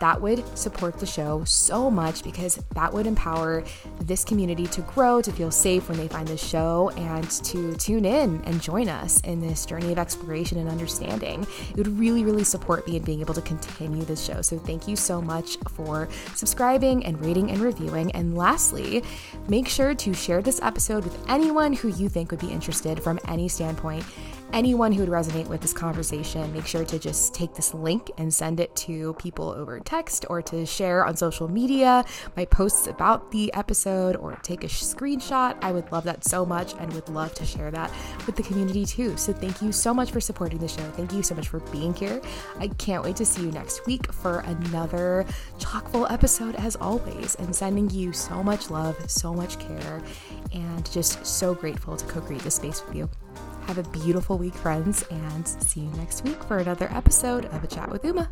that would support the show so much because that would empower this community to grow, to feel safe when they find this show, and to tune in and join us in this journey of exploration and understanding. It would really, really support me in being able to continue this show. So thank you so much for subscribing and rating and reviewing. And lastly, make sure to share this episode with anyone who you think would be interested from any standpoint anyone who would resonate with this conversation, make sure to just take this link and send it to people over text or to share on social media my posts about the episode or take a screenshot. I would love that so much and would love to share that with the community too. So thank you so much for supporting the show. Thank you so much for being here. I can't wait to see you next week for another chock full episode as always and sending you so much love, so much care, and just so grateful to co create this space with you. Have a beautiful week, friends, and see you next week for another episode of A Chat with Uma.